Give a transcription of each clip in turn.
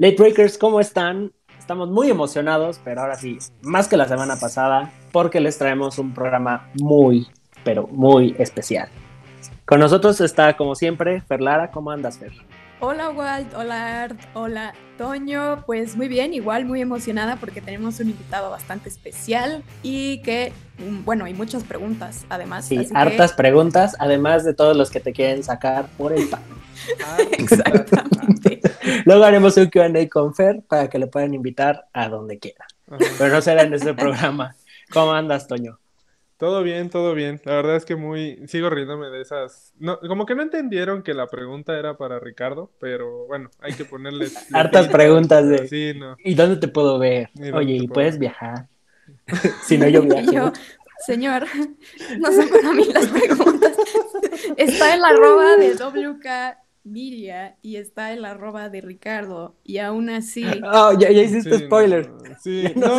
Late Breakers, ¿cómo están? Estamos muy emocionados, pero ahora sí, más que la semana pasada, porque les traemos un programa muy, pero muy especial. Con nosotros está, como siempre, Fer Lara. ¿Cómo andas, Fer? Hola Walt, hola Art, hola Toño. Pues muy bien, igual muy emocionada porque tenemos un invitado bastante especial y que, mm, bueno, hay muchas preguntas además. Sí, hartas preguntas, además de todos los que te quieren sacar por el pan. Exactamente. Luego haremos un QA con Fer para que le puedan invitar a donde quiera. Pero no será en este programa. ¿Cómo andas, Toño? Todo bien, todo bien. La verdad es que muy sigo riéndome de esas. No, como que no entendieron que la pregunta era para Ricardo, pero bueno, hay que ponerle hartas preguntas de. Sí, no. ¿Y dónde te puedo ver? Oye, ¿y puedes viajar? si no yo viajo. señor, no son para mí las preguntas. Está en la arroba de WK Miria y está el arroba de Ricardo y aún así... Oh, ya, hiciste spoiler. sí, no.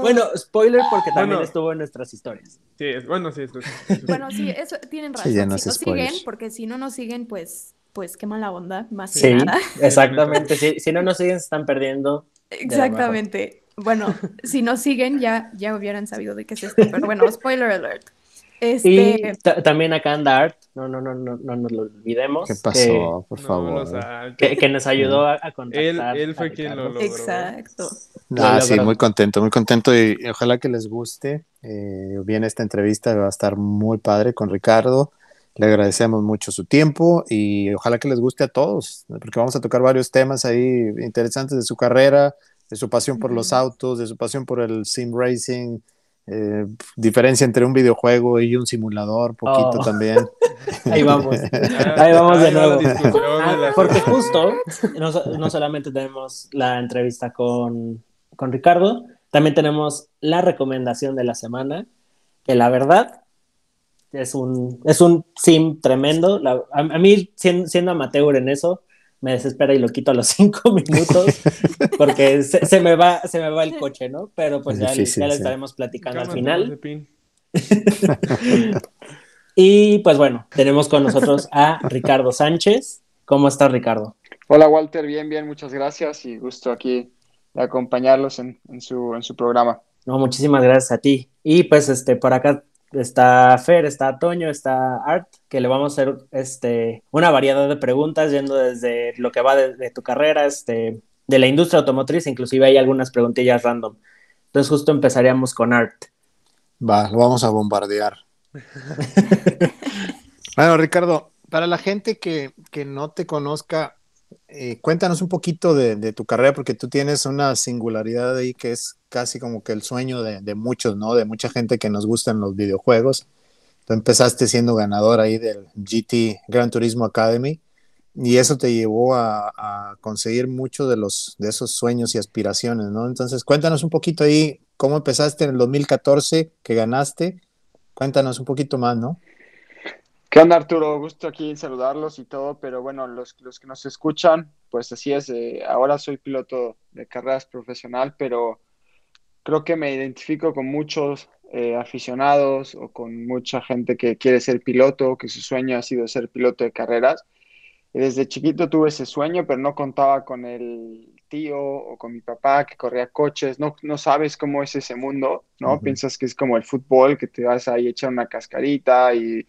bueno, spoiler porque también estuvo en nuestras historias. Sí, bueno, sí. bueno, sí, eso tienen razón. si nos siguen, porque si no nos siguen, pues, pues qué mala onda, más que nada. exactamente. si, si no nos siguen, se están perdiendo. Exactamente. Bueno, si nos siguen, ya, ya hubieran sabido de qué es esto, pero bueno, spoiler alert. Este... Y también acá anda Art, no, no, no, no, no nos lo olvidemos. ¿Qué pasó? por favor. que, nos ayudó a, contactar. Él, fue quien lo logró. Exacto. Ah, sí, muy contento, muy contento y, ojalá que les guste. Eh, bien, esta entrevista va a estar muy padre con Ricardo. Le agradecemos mucho su tiempo y ojalá que les guste a todos, porque vamos a tocar varios temas ahí interesantes de su carrera, de su pasión por los autos, de su pasión por el sim racing, eh, diferencia entre un videojuego y un simulador, poquito oh. también. Ahí vamos, ahí vamos de nuevo. Ah, porque justo, no, solamente tenemos la entrevista con, con Ricardo, también tenemos la recomendación de la semana, que la verdad es un, es un sim tremendo. a, mí, siendo, amateur en eso, me desespera y lo quito a los cinco minutos porque se, me va, se me va el coche, ¿no? Pero pues ya, ya le estaremos platicando al final. y pues bueno, tenemos con nosotros a Ricardo Sánchez. ¿Cómo está Ricardo? Hola Walter, bien, bien, muchas gracias y gusto aquí de acompañarlos en, en, su, en su programa. No, muchísimas gracias a ti. Y pues este, por acá está Fer, está Toño, está Art, que le vamos a hacer este, una variedad de preguntas yendo desde lo que va de, tu carrera, este, de la industria automotriz, inclusive hay algunas preguntillas random. Entonces justo empezaríamos con Art. Va, lo vamos a bombardear. bueno, Ricardo, para la gente que, que no te conozca, eh, cuéntanos un poquito de, tu carrera, porque tú tienes una singularidad ahí que es casi como que el sueño de, muchos, ¿no? De mucha gente que nos gustan los videojuegos. Tú empezaste siendo ganador ahí del GT Gran Turismo Academy y eso te llevó a, conseguir muchos de, los, de esos sueños y aspiraciones, ¿no? Entonces, cuéntanos un poquito ahí cómo empezaste en el 2014, que ganaste. Cuéntanos un poquito más, ¿no? ¿Qué onda Arturo? Gusto aquí saludarlos y todo, pero bueno, los, los que nos escuchan, pues así es, eh, ahora soy piloto de carreras profesional, pero creo que me identifico con muchos eh, aficionados o con mucha gente que quiere ser piloto, que su sueño ha sido ser piloto de carreras. desde chiquito tuve ese sueño, pero no contaba con el tío o con mi papá que corría coches, no, no sabes cómo es ese mundo, ¿no? Piensas que es como el fútbol, que te vas ahí a echar una cascarita y,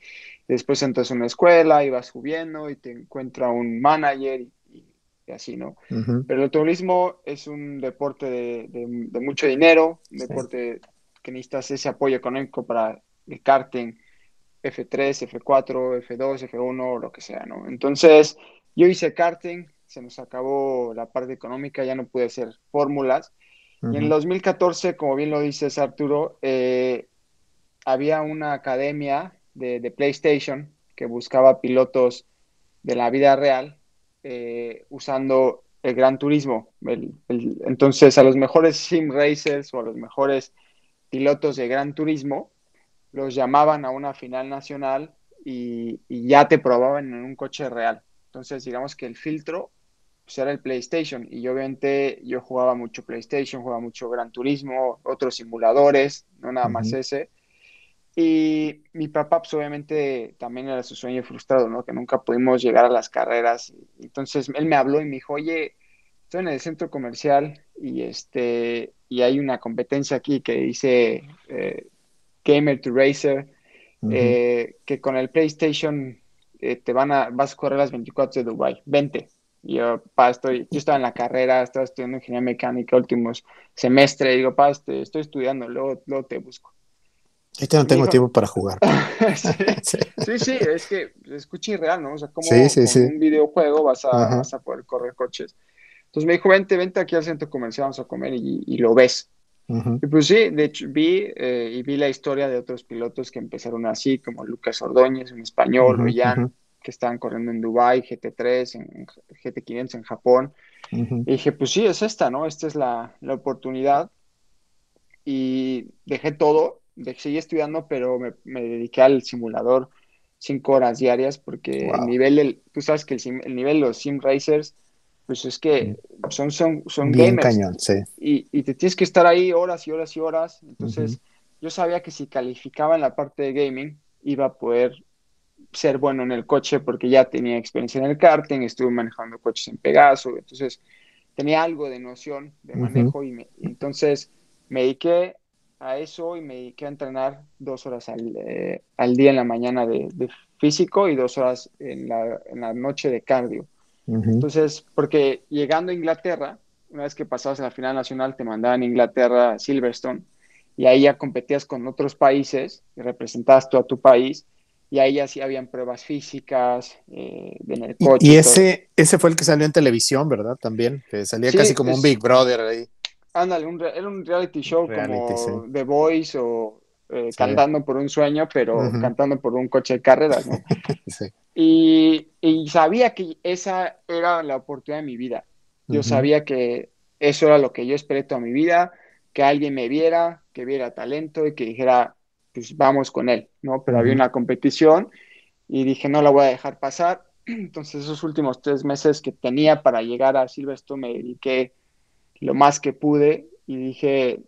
después entras a una escuela y vas subiendo y te encuentra un manager y, así, ¿no? Pero el automovilismo es un deporte de, mucho dinero, un deporte que necesitas ese apoyo económico para el karting F3, F4, F2, F1, lo que sea, ¿no? Entonces, yo hice karting, se nos acabó la parte económica, ya no pude hacer fórmulas. Y en el 2014, como bien lo dices, Arturo, eh, había una academia de, PlayStation que buscaba pilotos de la vida real eh, usando el Gran Turismo. entonces, a los mejores sim racers o a los mejores pilotos de Gran Turismo los llamaban a una final nacional y, ya te probaban en un coche real. Entonces, digamos que el filtro pues, era el PlayStation y obviamente yo jugaba mucho PlayStation, jugaba mucho Gran Turismo, otros simuladores, no nada más ese. Y mi papá, pues obviamente también era su sueño frustrado, ¿no? Que nunca pudimos llegar a las carreras. Entonces él me habló y me dijo, oye, estoy en el centro comercial y este y hay una competencia aquí que dice eh, Gamer to Racer, eh, que con el PlayStation eh, te van a, vas a correr las 24 de Dubai, 20. Y yo, pa, estoy, yo estaba en la carrera, estaba estudiando ingeniería mecánica últimos semestre, y digo, pa, este, estoy estudiando, luego, luego te busco. Ahorita no tengo tiempo para jugar. sí, sí, es que escucha irreal, ¿no? O sea, como con un videojuego vas a, vas a, poder correr coches. Entonces me dijo, vente, vente aquí al centro comercial, vamos a comer y, y lo ves. Y pues sí, de hecho vi eh, y vi la historia de otros pilotos que empezaron así, como Lucas Ordóñez, un español, o Jan, que estaban corriendo en Dubai, GT3, en, GT500 en Japón. Y dije, pues sí, es esta, ¿no? Esta es la, la oportunidad. Y dejé todo, seguí estudiando, pero me, me, dediqué al simulador cinco horas diarias porque el nivel, del, tú sabes que el, el nivel de los sim racers pues es que son, son, son Bien Cañón, sí. y, y, te tienes que estar ahí horas y horas y horas. Entonces, yo sabía que si calificaba en la parte de gaming, iba a poder ser bueno en el coche porque ya tenía experiencia en el karting, estuve manejando coches en Pegaso, entonces tenía algo de noción de manejo y, entonces me dediqué a eso y me dediqué a entrenar dos horas al, eh, al día en la mañana de, de, físico y dos horas en la, en la noche de cardio. Entonces, porque llegando a Inglaterra, una vez que pasabas a la final nacional, te mandaban a Inglaterra a Silverstone y ahí ya competías con otros países y representabas tú a tu país y ahí ya sí habían pruebas físicas eh, en el coche. Y, ese, ese fue el que salió en televisión, ¿verdad? También, que salía casi como un Big Brother ahí. Ándale, era un reality show como The Voice o eh, cantando por un sueño, pero cantando por un coche de carreras, ¿no? sí. Y, sabía que esa era la oportunidad de mi vida. Yo sabía que eso era lo que yo esperé toda mi vida, que alguien me viera, que viera talento y que dijera, pues vamos con él, ¿no? Pero había una competición y dije, no la voy a dejar pasar. Entonces esos últimos tres meses que tenía para llegar a Silverstone me dediqué lo más que pude y dije,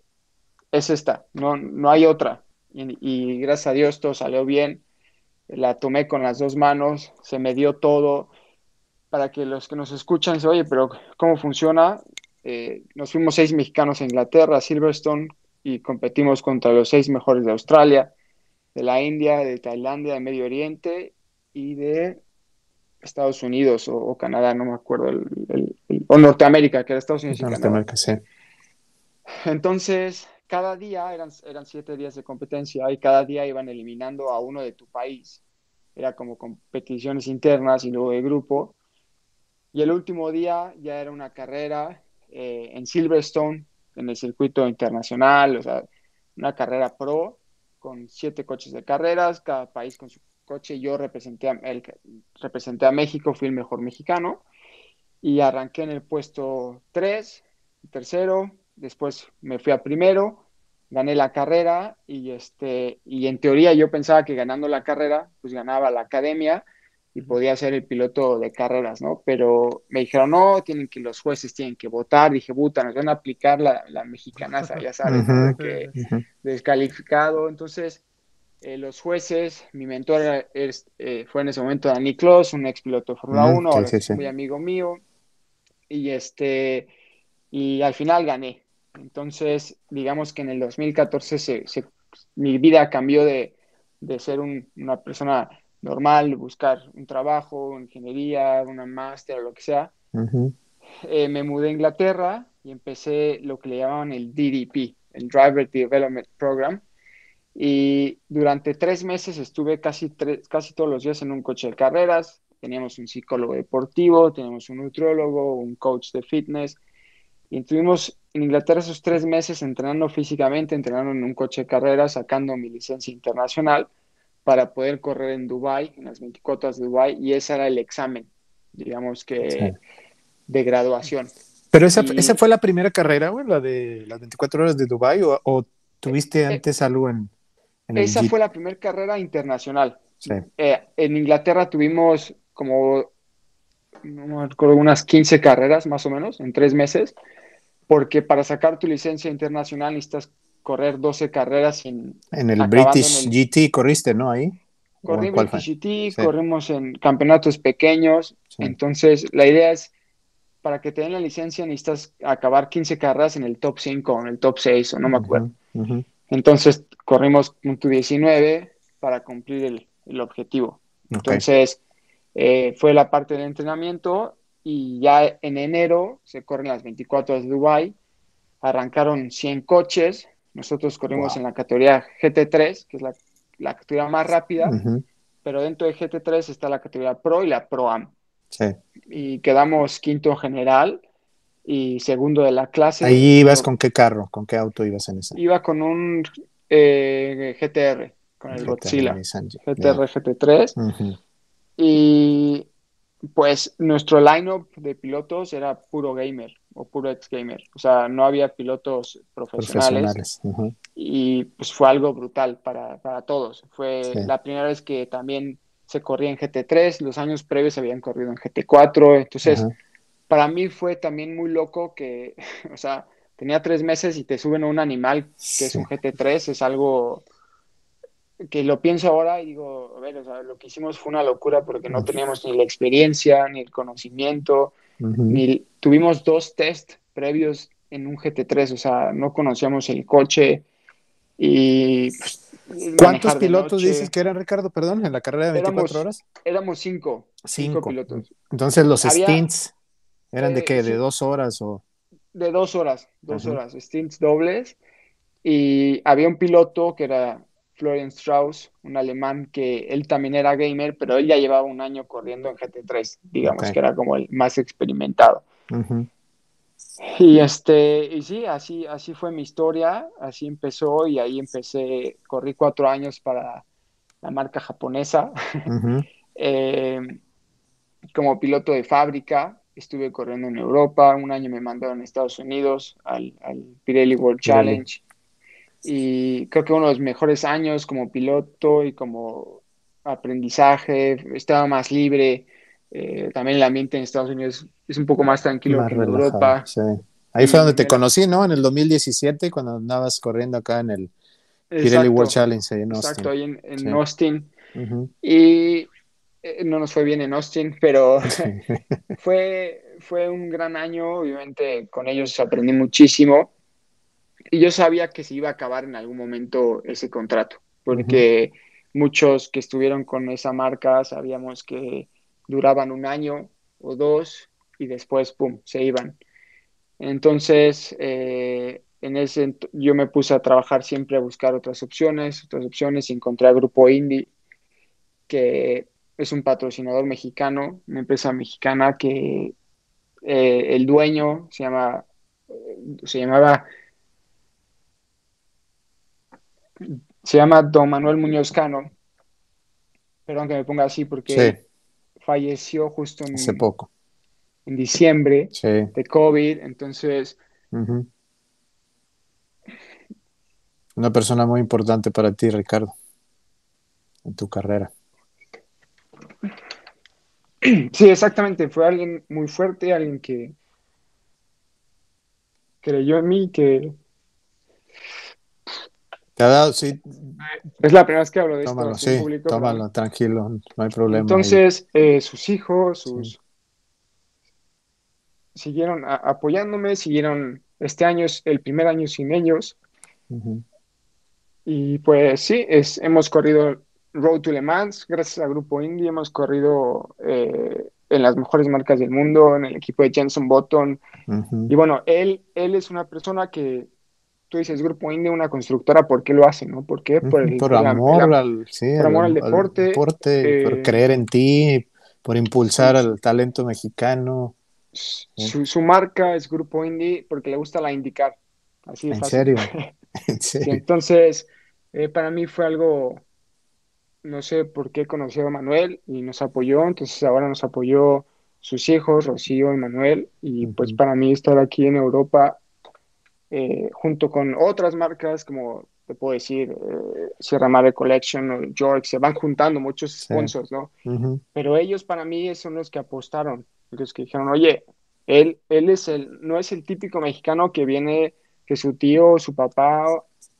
es esta, no, no hay otra. Y, gracias a Dios todo salió bien la tomé con las dos manos, se me dio todo, para que los que nos escuchan se oye, pero ¿cómo funciona? Eh, nos fuimos seis mexicanos a Inglaterra, Silverstone, y competimos contra los seis mejores de Australia, de la India, de Tailandia, de Medio Oriente y de Estados Unidos o, Canadá, no me acuerdo, el, o Norteamérica, que era Estados Unidos y Norteamérica, sí. Entonces, cada día eran, eran siete días de competencia y cada día iban eliminando a uno de tu país. Era como competiciones internas y luego de grupo. Y el último día ya era una carrera eh, en Silverstone, en el circuito internacional, o sea, una carrera pro con siete coches de carreras, cada país con su coche. Yo representé a, el, representé a México, fui el mejor mexicano y arranqué en el puesto 3, tercero, después me fui a primero, gané la carrera y, este, y en teoría yo pensaba que ganando la carrera, pues ganaba la academia y podía ser el piloto de carreras, ¿no? Pero me dijeron, no, tienen que, los jueces tienen que votar. Dije, puta, nos van a aplicar la, la mexicanaza, ya sabes, que descalificado. Entonces, eh, los jueces, mi mentor eh, fue en ese momento Dani Clos, un ex piloto de Fórmula 1, muy amigo mío. Y este, y al final gané. Entonces, digamos que en el 2014 mi vida cambió de, ser una persona normal, buscar un trabajo, ingeniería, una máster o lo que sea. Eh, me mudé a Inglaterra y empecé lo que le llamaban el DDP, el Driver Development Program. Y durante tres meses estuve casi, casi todos los días en un coche de carreras. Teníamos un psicólogo deportivo, teníamos un nutriólogo, un coach de fitness, y estuvimos en Inglaterra esos tres meses entrenando físicamente, entrenando en un coche de carrera, sacando mi licencia internacional para poder correr en Dubai, en las 24 horas de Dubai, y ese era el examen, digamos que de graduación. Pero esa, esa fue la primera carrera, güey, la de las 24 horas de Dubai, o, tuviste eh, antes algo en, Esa fue la primera carrera internacional. Sí. Eh, en Inglaterra tuvimos como, no me acuerdo, unas 15 carreras más o menos en tres meses porque para sacar tu licencia internacional necesitas correr 12 carreras en... En el British GT corriste, ¿no? Ahí. Corrí British GT, corrimos en campeonatos pequeños, entonces la idea es para que te den la licencia necesitas acabar 15 carreras en el top 5 o en el top 6 o no me acuerdo. Entonces corrimos punto 19 para cumplir el, el objetivo. Entonces eh, fue la parte del entrenamiento y ya en enero se corren las 24 horas de Dubai. Arrancaron 100 coches. Nosotros corrimos en la categoría GT3, que es la, la categoría más rápida, pero dentro de GT3 está la categoría Pro y la Pro Am. Sí. Y quedamos quinto general y segundo de la clase. ¿Ahí ibas con qué carro? ¿Con qué auto ibas en ese? Iba con un eh, GTR, con el, Godzilla. GTR GT3. Y pues nuestro lineup de pilotos era puro gamer o puro ex gamer. O sea, no había pilotos profesionales. Y pues fue algo brutal para, para todos. Fue la primera vez que también se corría en GT3, los años previos habían corrido en GT4, entonces para mí fue también muy loco que, o sea, tenía tres meses y te suben a un animal que es un GT3, es algo que lo pienso ahora y digo, a ver, o sea, lo que hicimos fue una locura porque no teníamos ni la experiencia, ni el conocimiento, ni tuvimos dos test previos en un GT3, o sea, no conocíamos el coche y pues, ¿Cuántos pilotos dices que eran, Ricardo, perdón, en la carrera de 24 horas? Éramos cinco. Cinco, pilotos. Entonces los stints eran de qué, de dos horas o... De dos horas, dos horas, stints dobles. Y había un piloto que era Florian Strauss, un alemán que él también era gamer, pero él ya llevaba un año corriendo en GT3, digamos que era como el más experimentado. Y este, y sí, así, así fue mi historia, así empezó y ahí empecé, corrí cuatro años para la marca japonesa. Eh, como piloto de fábrica, estuve corriendo en Europa, un año me mandaron a Estados Unidos al, Pirelli World Challenge. Y creo que uno de los mejores años como piloto y como aprendizaje, estaba más libre. Eh, también el ambiente en Estados Unidos es un poco más tranquilo que en Europa. Ahí fue donde te conocí, ¿no? En el 2017, cuando andabas corriendo acá en el Pirelli World Challenge en Austin. Exacto, ahí en, Austin. Y eh, no nos fue bien en Austin, pero fue, fue un gran año. Obviamente con ellos aprendí muchísimo. Y yo sabía que se iba a acabar en algún momento ese contrato, porque muchos que estuvieron con esa marca sabíamos que duraban un año o dos y después, ¡pum!, se iban. Entonces, eh, en ese, yo me puse a trabajar siempre a buscar otras opciones, otras opciones, y encontré a Grupo Indie, que es un patrocinador mexicano, una empresa mexicana que eh, el dueño se llama, se llamaba, se llama Don Manuel Muñoz Cano, perdón que me ponga así porque falleció justo en, hace poco. en diciembre de COVID, entonces... Una persona muy importante para ti, Ricardo, en tu carrera. Sí, exactamente, fue alguien muy fuerte, alguien que creyó en mí, que... Te ha dado, sí. Es la primera vez que hablo de esto en público. Tómalo, tranquilo, no hay problema. Entonces, eh, sus hijos, sus, siguieron apoyándome, siguieron, este año es el primer año sin ellos. Y pues sí, es, hemos corrido Road to Le Mans, gracias al grupo Indie, hemos corrido eh, en las mejores marcas del mundo, en el equipo de Jenson Button. Y bueno, él, él es una persona que tú dices grupo Indie, una constructora, ¿por qué lo hace? ¿no? ¿Por qué? Por, el, amor, al, amor al, deporte. por eh, creer en ti, por impulsar al talento mexicano. Su, marca es Grupo Indie porque le gusta la indicar. Así ¿En, Serio? entonces, eh, para mí fue algo, no sé por qué conoció a Manuel y nos apoyó, entonces ahora nos apoyó sus hijos, Rocío y Manuel, y pues para mí estar aquí en Europa eh, junto con otras marcas como te puedo decir eh, Sierra Madre Collection o George, se van juntando muchos sponsors, ¿no? Pero ellos para mí son los que apostaron los que dijeron, oye, él, él es el, no es el típico mexicano que viene, que su tío, su papá,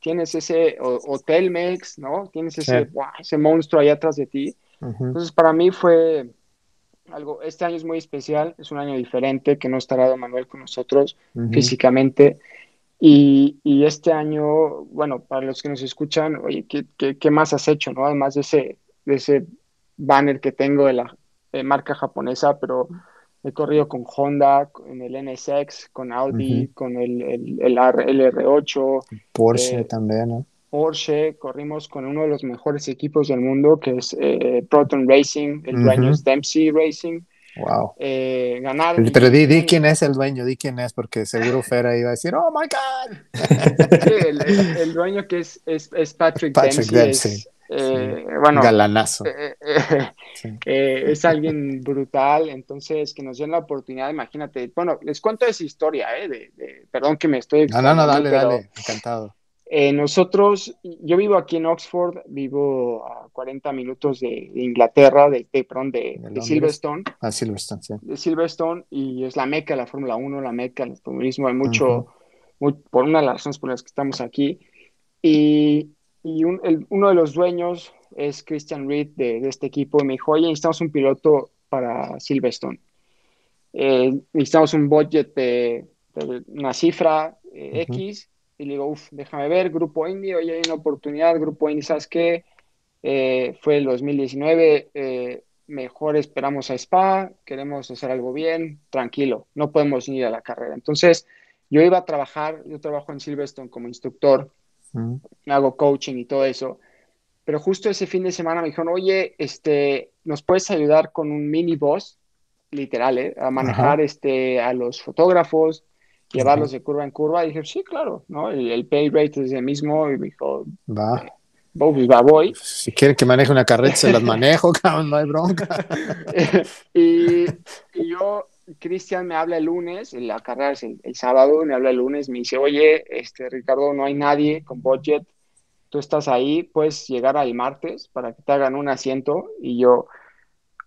tienes ese Hotel Mex, ¿no? Tienes ese, ese monstruo ahí atrás de ti. Entonces, para mí fue, algo, este año es muy especial, es un año diferente, que no estará Don Manuel con nosotros físicamente. Y, y, este año, bueno, para los que nos escuchan, oye, ¿qué, qué, qué más has hecho, no? Además de ese, de ese banner que tengo de la marca japonesa, pero he corrido con Honda, en el NSX, con Audi, con el, el, el, R, 8 Porsche eh, también, ¿no? Porsche, corrimos con uno de los mejores equipos del mundo, que es eh, Proton Racing, el dueño es Dempsey Racing. Wow. Eh, ganar. Pero di, di, quién es el dueño, di quién es, porque seguro Fera iba a decir, oh my God. Sí, el, el, dueño que es, es, es Patrick, Patrick Dempsey. Es, eh, bueno, galanazo. Eh, eh, es alguien brutal, entonces que nos den la oportunidad, imagínate. Bueno, les cuento esa historia, de, de, perdón que me estoy. No, no, no, dale, dale, encantado. Eh, nosotros, yo vivo aquí en Oxford, vivo a 40 minutos de, Inglaterra, de, de, de, de Silverstone. Ah, Silverstone, sí. De Silverstone, y es la meca de la Fórmula 1, la meca del automovilismo. Hay mucho, por una de las razones por las que estamos aquí. Y, y uno de los dueños es Christian Reed de, este equipo, y me dijo, oye, necesitamos un piloto para Silverstone. Eh, necesitamos un budget de, una cifra eh, X y le digo, uff, déjame ver, Grupo Indy, hoy hay una oportunidad, Grupo Indy, ¿sabes qué? Eh, fue el 2019, eh, mejor esperamos a Spa, queremos hacer algo bien, tranquilo, no podemos ir a la carrera. Entonces, yo iba a trabajar, yo trabajo en Silverstone como instructor, hago coaching y todo eso, pero justo ese fin de semana me dijeron, oye, este, ¿nos puedes ayudar con un mini boss? Literal, ¿eh? A manejar este, a los fotógrafos, llevarlos de curva en curva. Y dije, sí, claro, ¿no? El, pay rate es el mismo. Y me dijo, va. Eh, pues va, voy. Si quieren que maneje una carreta, se las manejo, cabrón, no hay bronca. y, y, yo, Cristian me habla el lunes, la carrera es el, sábado, me habla el lunes, me dice, oye, este, Ricardo, no hay nadie con budget, tú estás ahí, puedes llegar al martes para que te hagan un asiento. Y yo,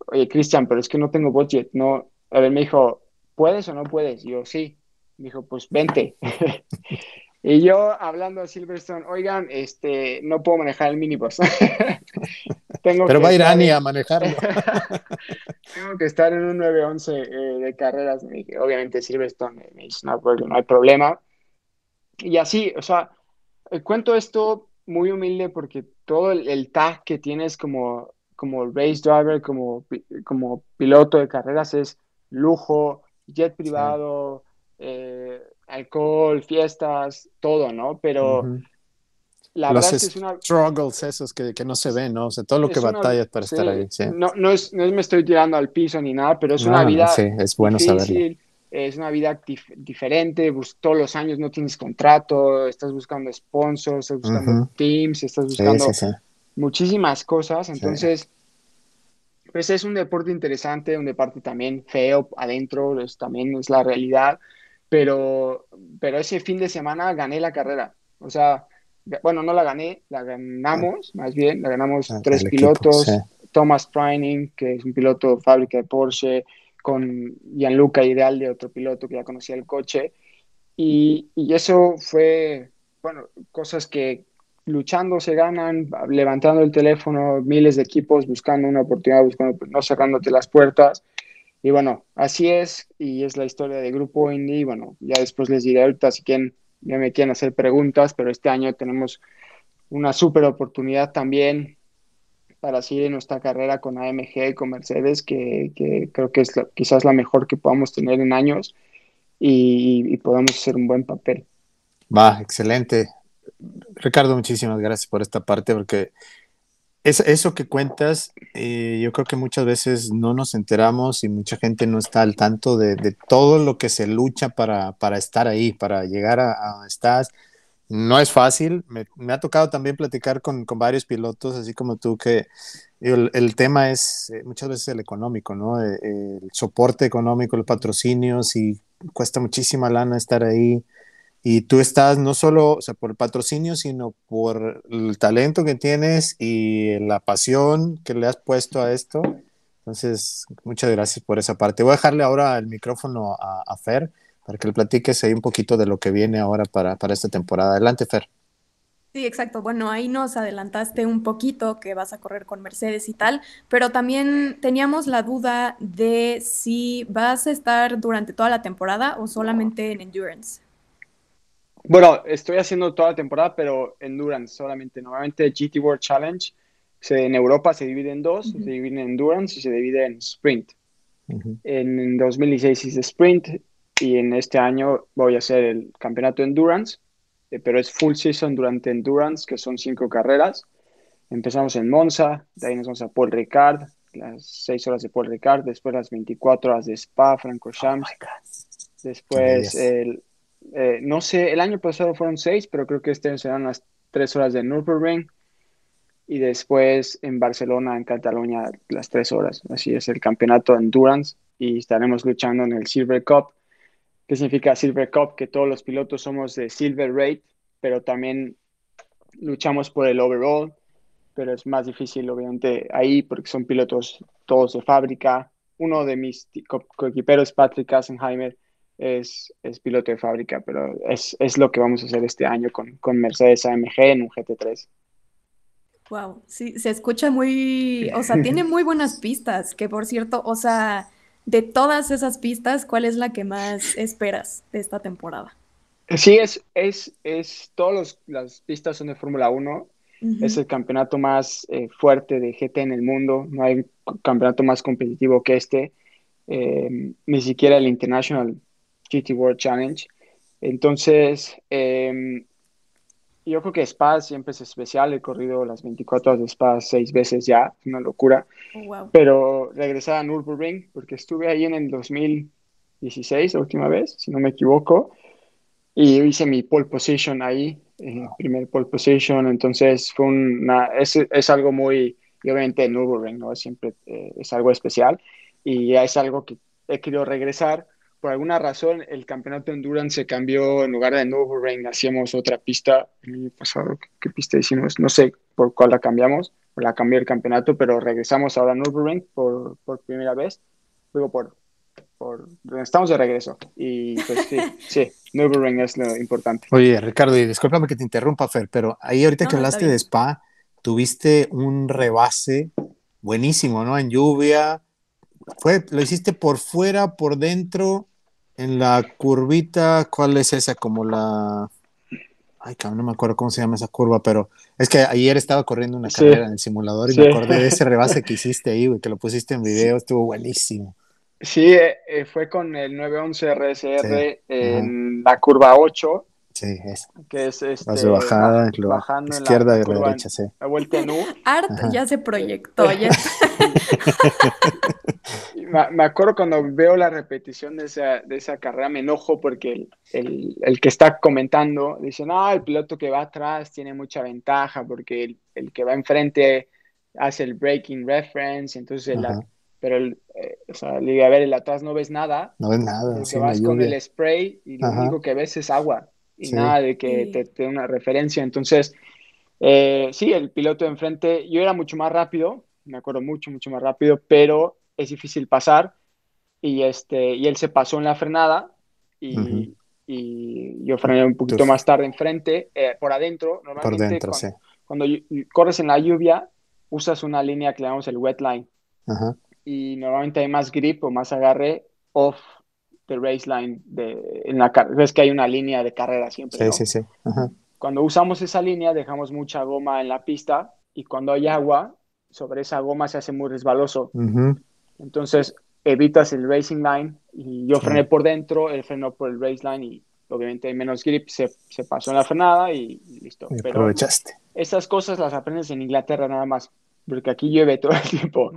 oye, Cristian, pero es que no tengo budget, no. A ver, me dijo, ¿puedes o no puedes? Y yo, sí dijo, pues vente. y yo hablando a Silverstone, oigan, este, no puedo manejar el minibus. Tengo Pero va a ir Ani a manejarlo. Tengo que estar en un 911 eh, de carreras. Obviamente Silverstone me dice, no, pues, no hay problema. Y así, o sea, eh, cuento esto muy humilde porque todo el, tag que tienes como, como race driver, como, como piloto de carreras es lujo, jet privado, eh, alcohol, fiestas, todo, ¿no? Pero la verdad es que es una... struggles esos que, que, no se ven, ¿no? O sea, todo lo que batallas para estar ahí. Sí. No, no, es, no es me estoy tirando al piso ni nada, pero es una vida sí, es bueno difícil, es una vida diferente, todos los años no tienes contrato, estás buscando sponsors, estás buscando teams, estás buscando muchísimas cosas, entonces pues es un deporte interesante, un deporte también feo adentro, es, también es la realidad, pero, pero ese fin de semana gané la carrera. O sea, bueno, no la gané, la ganamos, más bien, la ganamos ah, tres pilotos. Thomas Prining, que es un piloto fábrica de Porsche, con Gianluca Ideal de otro piloto que ya conocía el coche. Y, y eso fue, bueno, cosas que luchando se ganan, levantando el teléfono, miles de equipos buscando una oportunidad, buscando, no cerrándote las puertas. Y bueno, así es, y es la historia de Grupo Indie. Y bueno, ya después les diré ahorita si quieren, ya me quieren hacer preguntas, pero este año tenemos una súper oportunidad también para seguir nuestra carrera con AMG y con Mercedes, que, que creo que es quizás la mejor que podamos tener en años y, y podamos hacer un buen papel. Va, excelente. Ricardo, muchísimas gracias por esta parte, porque es, eso que cuentas, eh, yo creo que muchas veces no nos enteramos y mucha gente no está al tanto de, todo lo que se lucha para, para estar ahí, para llegar a, donde estás. No es fácil. Me, ha tocado también platicar con, con, varios pilotos, así como tú, que el, el tema es eh, muchas veces el económico, ¿no? Eh, el soporte económico, los patrocinios y cuesta muchísima lana estar ahí. Y tú estás no solo o sea, por el patrocinio, sino por el talento que tienes y la pasión que le has puesto a esto. Entonces, muchas gracias por esa parte. Voy a dejarle ahora el micrófono a, Fer para que le platiques ahí un poquito de lo que viene ahora para, para esta temporada. Adelante, Fer. Sí, exacto. Bueno, ahí nos adelantaste un poquito que vas a correr con Mercedes y tal, pero también teníamos la duda de si vas a estar durante toda la temporada o solamente en Endurance. Bueno, estoy haciendo toda la temporada, pero Endurance solamente. Normalmente GT World Challenge en Europa se divide en dos, se divide en Endurance y se divide en Sprint. En 2016 hice Sprint y en este año voy a hacer el campeonato Endurance eh, pero es full season durante Endurance, que son cinco carreras. Empezamos en Monza, de ahí nos vamos a Paul Ricard, las seis horas de Paul Ricard, después las 24 horas de Spa, Francorchamps. Oh después, el, eh, no sé, el año pasado fueron seis, pero creo que este año serán las tres horas de Nürburgring. Y después en Barcelona, en Cataluña, las tres horas. Así es el campeonato Endurance y estaremos luchando en el Silver Cup ¿Qué significa Silver Cup? Que todos los pilotos somos de Silver Rate, pero también luchamos por el overall, pero es más difícil obviamente ahí porque son pilotos todos de fábrica. Uno de mis coequiperos, Patrick Kassenheimer, es, es piloto de fábrica, pero es, es, lo que vamos a hacer este año con, con Mercedes AMG en un GT3. Wow, sí, se escucha muy, o sea, tiene muy buenas pistas, que por cierto, o sea, de todas esas pistas, ¿cuál es la que más esperas de esta temporada? Sí, es, es, es todas las pistas son de Fórmula 1. Es el campeonato más eh, fuerte de GT en el mundo. No hay campeonato más competitivo que este. Eh, ni siquiera el International GT World Challenge. Entonces, eh, yo creo que Spa siempre es especial. He corrido las 24 horas de Spa seis veces ya, una locura. Oh, Pero regresar a Nürburgring, porque estuve ahí en el 2016, la última vez, si no me equivoco, y hice mi pole position ahí, eh, primer pole position. Entonces, fue una, es, es algo muy, y obviamente Nürburgring, ¿no? Siempre eh, es algo especial. Y es algo que he querido regresar por alguna razón el campeonato de Endurance se cambió en lugar de Nürburgring, hacíamos otra pista el año pasado. ¿Qué, pista hicimos? No sé por cuál la cambiamos, la cambió el campeonato, pero regresamos ahora a Nürburgring por, por primera vez. Luego por, por. Estamos de regreso. Y pues sí, sí, Nürburgring es lo importante. Oye, Ricardo, y discúlpame que te interrumpa, Fer, pero ahí ahorita que hablaste de Spa, tuviste un rebase buenísimo, ¿no? En lluvia. Fue, lo hiciste por fuera, por dentro en la curvita, ¿cuál es esa? Como la. Ay, cabrón, no me acuerdo cómo se llama esa curva, pero es que ayer estaba corriendo una carrera en el simulador y me acordé de ese rebase que hiciste ahí, güey, que lo pusiste en video, estuvo buenísimo. Sí, eh, fue con el 911 RSR en la curva 8 Sí, es. Que es este, bajada, bajando izquierda y derecha, sí. La vuelta en U. Art ya se proyectó. Ya. me, acuerdo cuando veo la repetición de esa, de esa carrera, me enojo porque el, el, que está comentando dice, no, el piloto que va atrás tiene mucha ventaja porque el, el que va enfrente hace el breaking reference, entonces pero el, eh, o sea, le a ver, el atrás no ves nada. No ves nada. Porque vas con el spray y lo único que ves es agua y nada de que te, dé una referencia. Entonces, eh, sí, el piloto de enfrente, yo era mucho más rápido, me acuerdo mucho, mucho más rápido, pero es difícil pasar y, este, y él se pasó en la frenada y, y yo frené un poquito más tarde enfrente, eh, por adentro. Normalmente por dentro, cuando, sí. cuando corres en la lluvia, usas una línea que llamamos el wet line. Y normalmente hay más grip o más agarre off the race line de, en la ves que hay una línea de carrera siempre. Sí, sí, sí. Cuando usamos esa línea dejamos mucha goma en la pista y cuando hay agua sobre esa goma se hace muy resbaloso. Entonces evitas el racing line y yo frené por dentro, él frenó por el race line y obviamente hay menos grip, se, se pasó en la frenada y, listo. Pero aprovechaste. Esas cosas las aprendes en Inglaterra nada más porque aquí llueve todo el tiempo.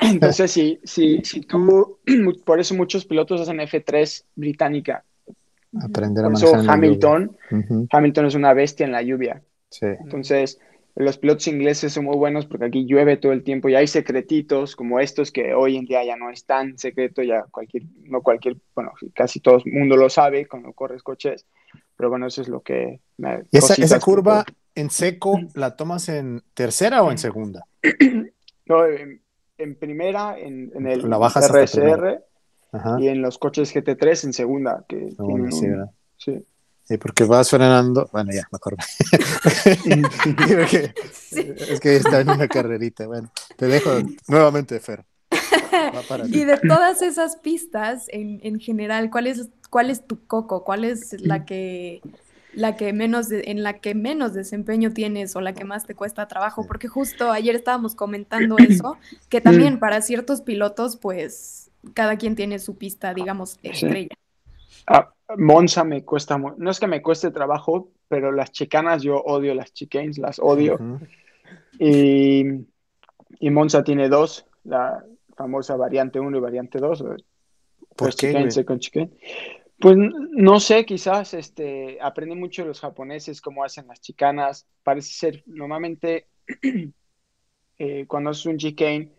Entonces, si, si, si tú, por eso muchos pilotos hacen F3 británica. Aprender a por eso Hamilton, Hamilton es una bestia en la lluvia. Sí. Entonces, los pilotos ingleses son muy buenos porque aquí llueve todo el tiempo y hay secretitos como estos que hoy en día ya no es tan secreto, ya cualquier, no cualquier, bueno, casi todo el mundo lo sabe cuando corres coches, pero bueno, eso es lo que... ¿Y esa, esa curva en seco la tomas en tercera o en segunda? No, en, primera, en, en el la RSR y en los coches GT3 en segunda. Que sí, Sí, porque vas frenando. Bueno, ya, me acordé. Es que está en una carrerita. Bueno, te dejo nuevamente, Fer. Y de todas esas pistas, en, en general, ¿cuál es, ¿cuál es tu coco? ¿Cuál es la que la que menos en la que menos desempeño tienes o la que más te cuesta trabajo, porque justo ayer estábamos comentando eso, que también para ciertos pilotos, pues cada quien tiene su pista, digamos, estrella. Ah, Monza me cuesta, no es que me cueste trabajo, pero las chicanas yo odio las chicanes, las odio. y, y, Monza tiene dos, la famosa variante 1 y variante 2. ¿Por pues qué? con chicane. Pues no sé, quizás este, aprendí mucho de los japoneses, cómo hacen las chicanas. Parece ser, normalmente, eh, cuando haces un chicane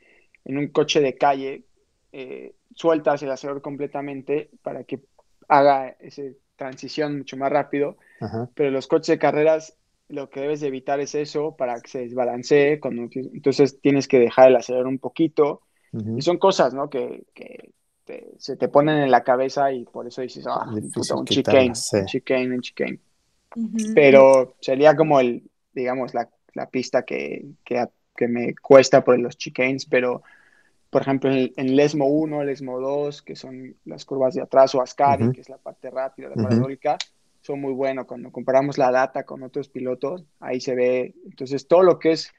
en un coche de calle, eh, sueltas el acelerador completamente para que haga esa transición mucho más rápido. Pero los coches de carreras, lo que debes de evitar es eso para que se desbalancee. Cuando, entonces tienes que dejar el acelerador un poquito. Y son cosas, ¿no? Que, que se te ponen en la cabeza y por eso dices, ah, un chicane, un chicane, un chicane. Pero sería como el, digamos, la, la pista que, que, que, me cuesta por los chicanes, pero por ejemplo en, el Lesmo 1, el Lesmo 2, que son las curvas de atrás, o Ascari, que es la parte rápida, la parabólica, son muy buenos. Cuando comparamos la data con otros pilotos, ahí se ve. Entonces, todo lo que es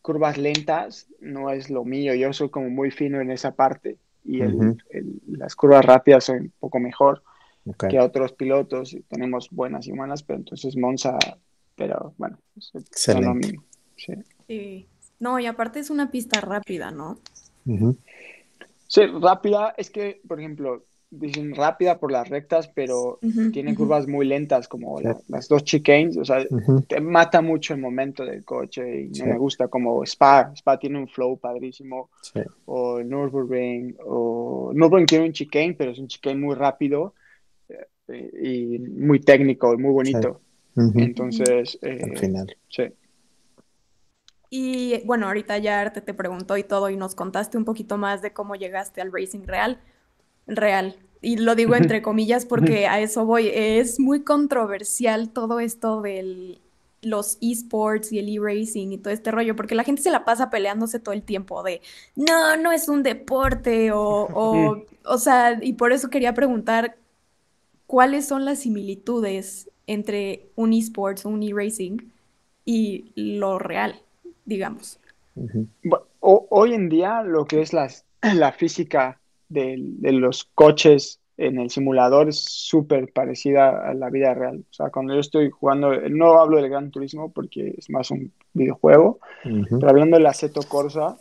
curvas lentas no es lo mío. Yo soy como muy fino en esa parte y las curvas rápidas son un poco mejor que otros pilotos. Tenemos buenas y malas, pero entonces Monza, pero bueno, son lo mismo. Sí. No, y aparte es una pista rápida, ¿no? Sí, rápida, es que, por ejemplo, dicen rápida por las rectas, pero tienen curvas muy lentas, como las dos chicanes, o sea, te mata mucho el momento del coche y no me gusta como Spa, Spa tiene un flow padrísimo, o Nürburgring, o Nürburgring tiene un chicane, pero es un chicane muy rápido eh, y muy técnico y muy bonito. Entonces, eh, al final. Sí. Y bueno, ahorita ya Arte te preguntó y todo y nos contaste un poquito más de cómo llegaste al racing real real. Y lo digo entre comillas porque a eso voy. Es muy controversial todo esto de los esports y el e-racing y todo este rollo, porque la gente se la pasa peleándose todo el tiempo de, no, no es un deporte o, o, o sea, y por eso quería preguntar cuáles son las similitudes entre un esports o un e-racing y lo real, digamos. hoy en día lo que es las, la física de, los coches en el simulador es súper parecida a la vida real. O sea, cuando yo estoy jugando, no hablo del Gran Turismo porque es más un videojuego, pero hablando del Assetto Corsa,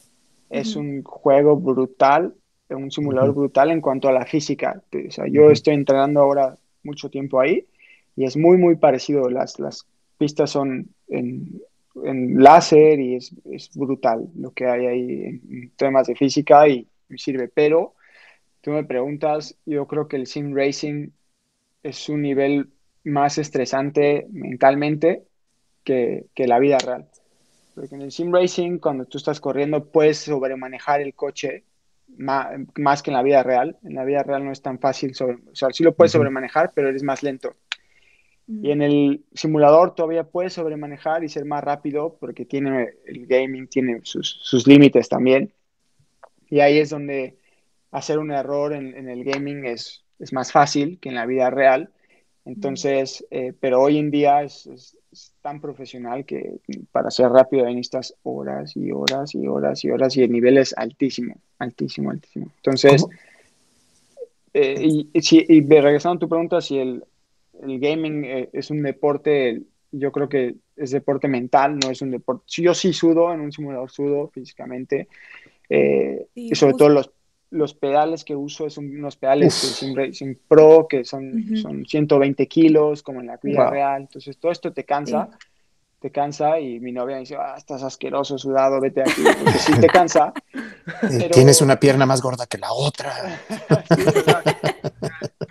es un juego brutal, un simulador brutal en cuanto a la física. O sea, yo estoy entrenando ahora mucho tiempo ahí y es muy, muy parecido. Las, las pistas son en, en láser y es, es, brutal lo que hay ahí en temas de física y sirve, pero tú me preguntas, yo creo que el sim racing es un nivel más estresante mentalmente que, que la vida real. Porque en el sim racing, cuando tú estás corriendo, puedes sobremanejar el coche más, que en la vida real. En la vida real no es tan fácil, sobre, o sea, sí lo puedes sobremanejar, pero eres más lento. Y en el simulador todavía puedes sobremanejar y ser más rápido porque tiene el gaming tiene sus, sus límites también. Y ahí es donde hacer un error en, el gaming es, es, más fácil que en la vida real. Entonces, eh, pero hoy en día es, tan profesional que para ser rápido necesitas horas y horas y horas y horas y el nivel es altísimo, altísimo, altísimo. Entonces, eh, y, si, y regresando a tu pregunta, si el, el gaming eh, es un deporte, yo creo que es deporte mental, no es un deporte. Yo sí sudo, en un simulador sudo físicamente, y sobre todo los los pedales que uso son unos pedales sin Racing Pro que son, son 120 kilos, como en la vida real. Entonces, todo esto te cansa, te cansa. Y mi novia dice, ah, estás asqueroso, sudado, vete aquí. Porque sí te cansa. Tienes una pierna más gorda que la otra.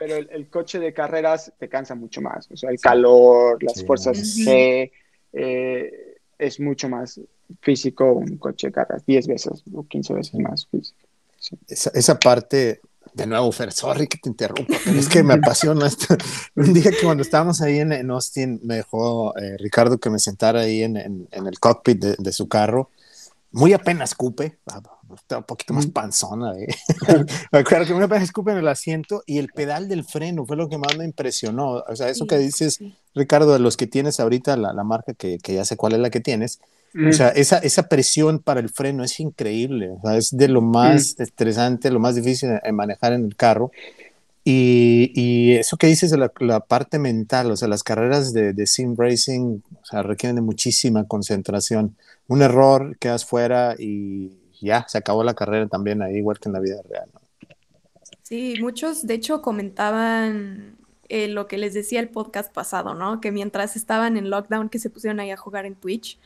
pero el, coche de carreras te cansa mucho más. O sea, el calor, las fuerzas G, eh, es mucho más físico un coche de carreras, 10 veces o 15 veces más físico esa, esa, parte De nuevo, Fer, sorry que te interrumpa, pero es que me apasiona esto. Un día que cuando estábamos ahí en, Austin, me dejó eh, Ricardo que me sentara ahí en, el cockpit de, su carro. Muy apenas escupe, ah, está un poquito más panzona. ¿eh? acuerdo que muy apenas escupe en el asiento y el pedal del freno fue lo que más me impresionó. O sea, eso que dices, Ricardo, de los que tienes ahorita, la, marca que, que ya sé cuál es la que tienes, o sea, esa, esa presión para el freno es increíble, o sea, es de lo más estresante, lo más difícil de manejar en el carro. Y, eso que dices de la, la, parte mental, o sea, las carreras de, de, sim racing, o sea, requieren de muchísima concentración. Un error, quedas fuera y ya, se acabó la carrera también ahí, igual que en la vida real. Sí, muchos de hecho comentaban eh, lo que les decía el podcast pasado, ¿no? Que mientras estaban en lockdown, que se pusieron ahí a jugar en Twitch,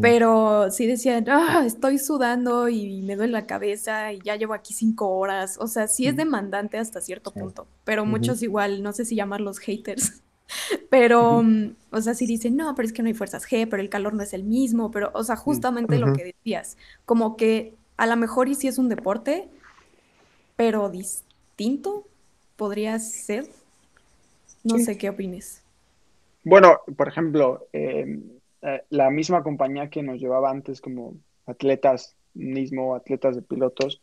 pero sí decían, ah, estoy sudando y me duele la cabeza y ya llevo aquí cinco horas. O sea, sí es demandante hasta cierto punto, pero muchos igual, no sé si llamarlos haters. Pero, mm, o sea, sí dicen, no, pero es que no hay fuerzas G, pero el calor no es el mismo, pero, o sea, justamente lo que decías, como que a lo mejor y sí es un deporte, pero distinto podría ser. No sé qué opines. Bueno, por ejemplo, eh, eh, la misma compañía que nos llevaba antes como atletas, mismo atletas de pilotos,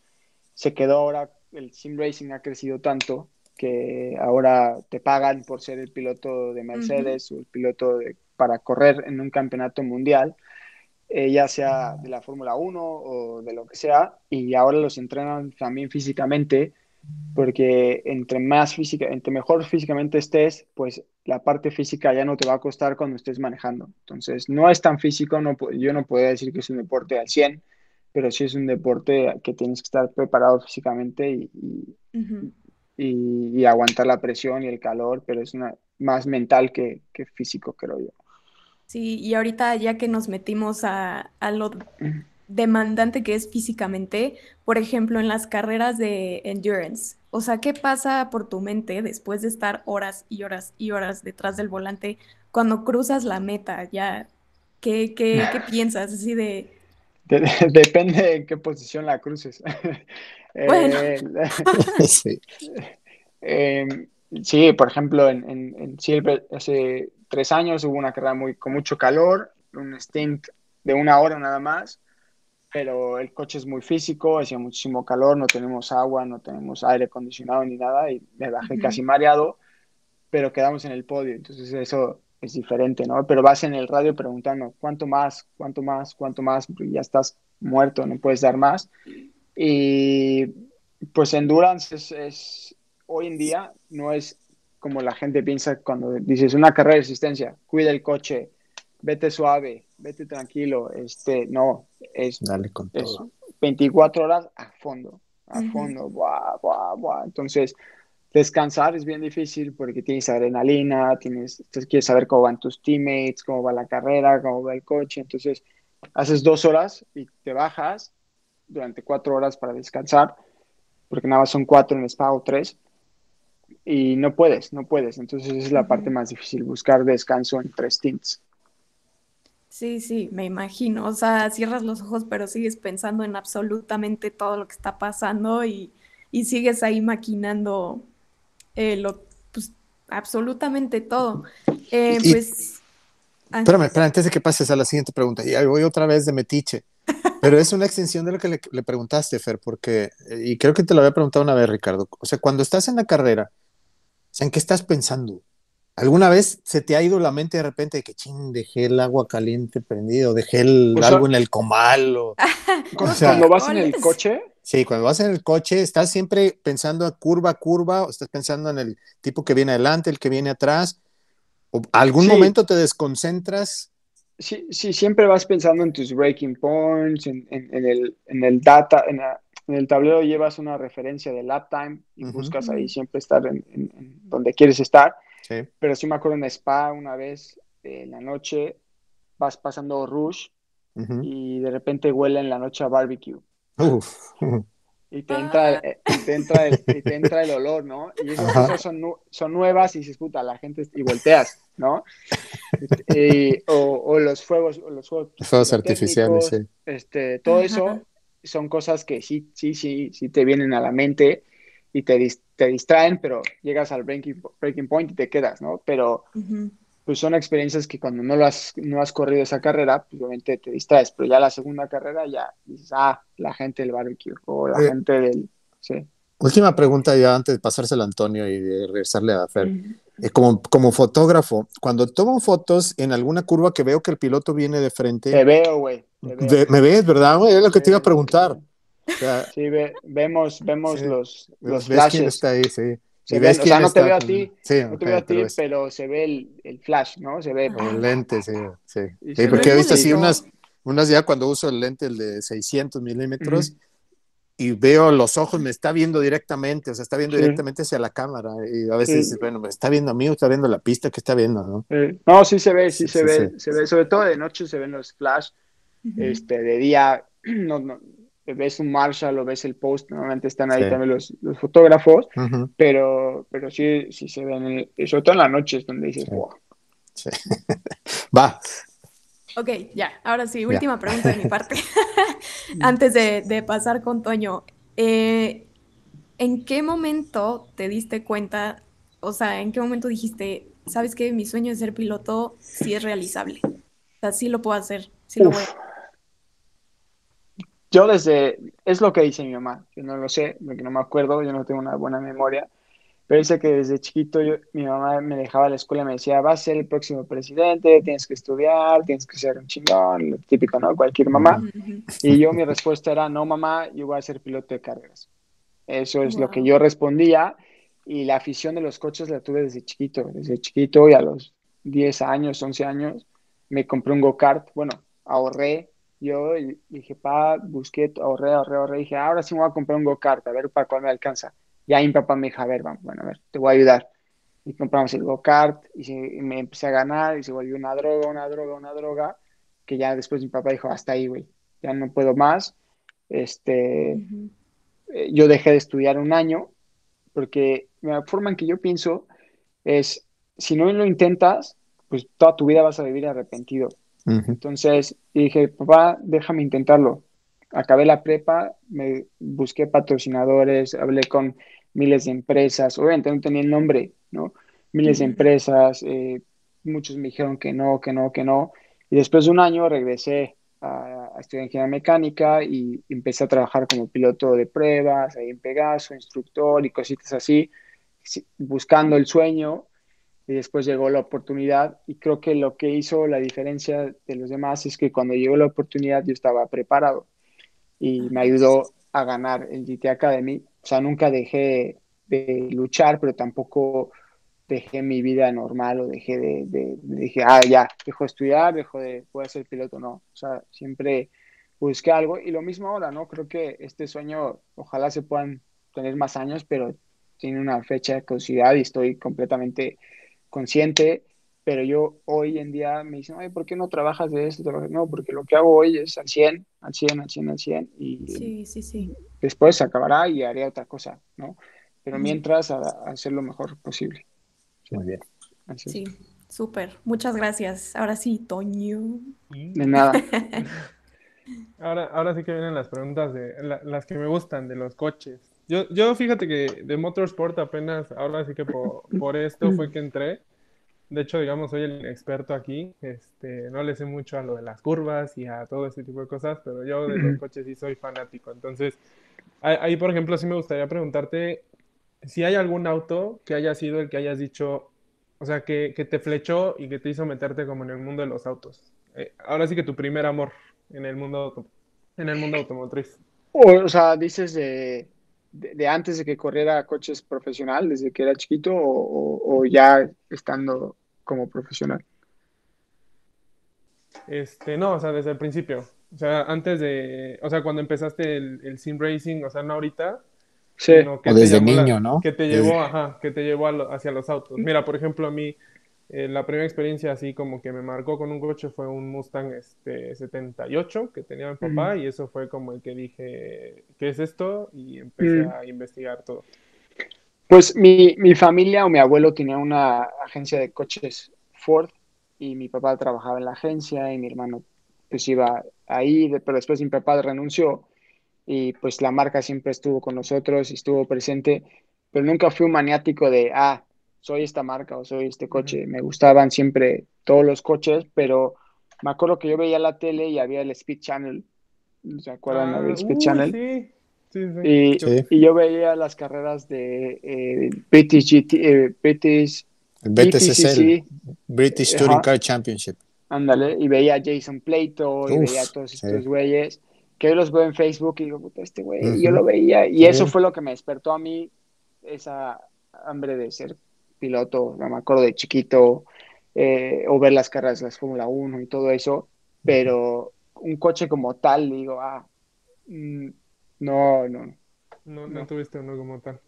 se quedó ahora, el sim racing ha crecido tanto que ahora te pagan por ser el piloto de Mercedes o el piloto para correr en un campeonato mundial, eh, ya sea de la Fórmula 1 o de lo que sea, y ahora los entrenan también físicamente porque entre más física, entre mejor físicamente estés, pues la parte física ya no te va a costar cuando estés manejando. Entonces, no es tan físico, no, yo no podría decir que es un deporte al 100, pero sí es un deporte que tienes que estar preparado físicamente y, y, aguantar la presión y el calor, pero es una, más mental que, que físico, creo yo. Sí, y ahorita ya que nos metimos a, a lo demandante que es físicamente, por ejemplo, en las carreras de endurance. O sea, ¿qué pasa por tu mente después de estar horas y horas y horas detrás del volante cuando cruzas la meta? Ya, ¿qué, qué, qué piensas así de... depende en qué posición la cruces. Bueno. sí. Em, sí. por ejemplo, en, en, Silver hace tres años hubo una carrera muy, con mucho calor, un stint de una hora nada más, pero el coche es muy físico, hacía muchísimo calor, no tenemos agua, no tenemos aire acondicionado ni nada y me bajé casi mareado, pero quedamos en el podio, entonces eso es diferente, ¿no? Pero vas en el radio preguntando cuánto más, cuánto más, cuánto más, porque ya estás muerto, no puedes dar más. Y pues endurance es, es hoy en día no es como la gente piensa cuando dices una carrera de resistencia, cuida el coche, vete suave, vete tranquilo, este, no, es, Dale con todo. 24 horas a fondo, a fondo, buah, buah, buah. Entonces, descansar es bien difícil porque tienes adrenalina, tienes, quieres saber cómo van tus teammates, cómo va la carrera, cómo va el coche, entonces haces dos horas y te bajas durante cuatro horas para descansar, porque nada más son cuatro en spa o tres, y no puedes, no puedes, entonces esa es la parte más difícil, buscar descanso en tres stints. Sí, sí, me imagino. O sea, cierras los ojos, pero sigues pensando en absolutamente todo lo que está pasando y, sigues ahí maquinando eh, lo, pues, absolutamente todo. Eh, pues. Espérame, espérame, antes de que pases a la siguiente pregunta, y voy otra vez de metiche. Pero es una extensión de lo que le, le, preguntaste, Fer, porque, eh, y creo que te lo había preguntado una vez, Ricardo. O sea, cuando estás en la carrera, ¿en qué estás pensando? ¿Alguna vez se te ha ido la mente de repente de que ching, dejé el agua caliente prendido, dejé el, algo en el comal? O, cuando vas en el coche. Sí, cuando vas en el coche, estás siempre pensando a curva a curva, o estás pensando en el tipo que viene adelante, el que viene atrás. ¿O ¿Algún momento te desconcentras? Sí, sí, siempre vas pensando en tus breaking points, en, el, en el data, en, el tablero llevas una referencia de lap time y buscas ahí siempre estar en, donde quieres estar. Pero sí me acuerdo en Spa una vez en la noche, vas pasando Rush y de repente huele en la noche a barbecue. Y te entra, eh, te entra, el, te entra el olor, ¿no? Y esas cosas son, son nuevas y se escuta la gente y volteas, ¿no? o, los fuegos, los fuegos, artificiales, sí. Este, todo eso son cosas que sí, sí, sí, sí te vienen a la mente y te, te distraen, pero llegas al breaking, breaking point y te quedas, ¿no? Pero pues son experiencias que cuando no, lo has, no has corrido esa carrera, pues obviamente te distraes, pero ya la segunda carrera ya dices, ah, la gente del barbecue o la eh, gente del... Sí. Última pregunta ya antes de pasárselo a Antonio y de regresarle a Fer. Eh, como, como fotógrafo, cuando tomo fotos en alguna curva que veo que el piloto viene de frente... Te veo, güey. Me ves, ¿verdad, güey? Es lo que te iba a preguntar. Sí, vemos, vemos los, los flashes. está ahí, sí. o sea, no te veo a ti, no te veo a ti, pero, se ve el, el, flash, ¿no? Se ve. El lente, sí, sí. sí porque he visto así unas, unas ya cuando uso el lente, el de 600 milímetros, y veo los ojos, me está viendo directamente, o sea, está viendo directamente hacia la cámara. Y a veces bueno, me está viendo a mí o está viendo la pista que está viendo, ¿no? no, sí se ve, sí, se ve, se ve, sobre todo de noche se ven los flash, este, de día, no, no, ves un Marshall o ves el post, normalmente están ahí también los, los fotógrafos, pero, pero sí, sí se ven, sobre todo en la noche es donde dices, wow. Va, Ok, ya, ahora sí, última pregunta de mi parte. Antes de, pasar con Toño, eh, ¿en qué momento te diste cuenta, o sea, en qué momento dijiste, sabes que mi sueño de ser piloto sí es realizable? O sea, sí lo puedo hacer, sí lo voy Yo desde, es lo que dice mi mamá, yo no lo sé, porque no me acuerdo, yo no tengo una buena memoria, pero dice que desde chiquito mi mamá me dejaba a la escuela y me decía, vas a ser el próximo presidente, tienes que estudiar, tienes que ser un chingón, lo típico, ¿no? Cualquier mamá. Y yo mi respuesta era, no mamá, yo voy a ser piloto de carreras. Eso es lo que yo respondía y la afición de los coches la tuve desde chiquito, desde chiquito y a los 10 años, 11 años me compré un go-kart, bueno, ahorré yo y dije, pa, busqué, ahorré, ahorré, ahorré, dije, ahora sí me voy a comprar un go-kart, a ver para cuál me alcanza ya mi papá me dijo, a ver, vamos, bueno, a ver, te voy a ayudar. Y compramos el go-kart y, me empecé a ganar y se volvió una droga, una droga, una droga, que ya después mi papá dijo, hasta ahí, güey, ya no puedo más. Este, eh, yo dejé de estudiar un año porque la forma en que yo pienso es, si no lo intentas, pues toda tu vida vas a vivir arrepentido. Entonces dije, papá, déjame intentarlo. Acabé la prepa, me busqué patrocinadores, hablé con miles de empresas, obviamente no tenía el nombre, ¿no? Miles de empresas, eh, muchos me dijeron que no, que no, que no. Y después de un año regresé a, estudiar ingeniería mecánica y empecé a trabajar como piloto de pruebas, ahí en Pegaso, instructor y cositas así, buscando el sueño. Y después llegó la oportunidad y creo que lo que hizo la diferencia de los demás es que cuando llegó la oportunidad yo estaba preparado y me ayudó a ganar el GT Academy o sea, nunca dejé de luchar, pero tampoco dejé mi vida normal o dejé de, dije, ah, ya, dejo de estudiar, dejo de, poder ser piloto, no. O sea, siempre busqué algo y lo mismo ahora, ¿no? Creo que este sueño, ojalá se puedan tener más años, pero tiene una fecha de caducidad y estoy completamente consciente pero yo hoy en día me dicen, Ay, ¿por qué no trabajas de esto? No, porque lo que hago hoy es al 100, al 100, al 100, al 100 y sí, sí, sí. después se acabará y haré otra cosa, ¿no? Pero mientras, a, hacer lo mejor posible. Muy bien. Sí, súper. Muchas gracias. Ahora sí, Toño. De nada. ahora, ahora sí que vienen las preguntas de las que me gustan de los coches. Yo, yo fíjate que de Motorsport apenas, ahora sí que por esto fue que entré de hecho, digamos, soy el experto aquí. Este, no le sé mucho a lo de las curvas y a todo ese tipo de cosas, pero yo de los coches sí soy fanático. Entonces, ahí, por ejemplo, sí me gustaría preguntarte si hay algún auto que haya sido el que hayas dicho, o sea, que, te flechó y que te hizo meterte como en el mundo de los autos. Eh, ahora sí que tu primer amor en el mundo, en el mundo automotriz. O, sea, dices de, de, antes de que corriera coches profesional, desde que era chiquito, o ya estando como profesional? Este, no, o sea, desde el principio. O sea, antes de, o sea, cuando empezaste el, sim racing, o sea, no ahorita. Sí. o desde niño, ¿no? Que te llevó, ajá, que te llevó hacia los autos. Mira, por ejemplo, a mí, eh, la primera experiencia así como que me marcó con un coche fue un Mustang este, 78 que tenía mi papá y eso fue como el que dije, ¿qué es esto? Y empecé a investigar todo. Pues mi, mi, familia o mi abuelo tenía una agencia de coches Ford y mi papá trabajaba en la agencia y mi hermano pues iba ahí, pero después mi papá renunció y pues la marca siempre estuvo con nosotros, estuvo presente, pero nunca fui un maniático de, ah, soy esta marca o soy este coche. Me gustaban siempre todos los coches, pero me acuerdo que yo veía la tele y había el Speed Channel. ¿Se acuerdan del Ah, Speed uy, Channel? Sí, sí, sí. Y, Sí. y yo veía las carreras de eh, British GT, eh, British El BTCC, BTCC, British Ajá. Touring Car Championship. ándale, y veía a Jason Plato y veía a todos estos güeyes, que hoy los veo en Facebook y digo, puta, este güey, y yo lo veía, y Sí. eso fue lo que me despertó a mí esa hambre de ser piloto, no me acuerdo de chiquito, eh, o ver las carreras de las Fórmula 1 y todo eso, pero un coche como tal, digo, ah, mm, no, no, no. No, no tuviste uno como tal.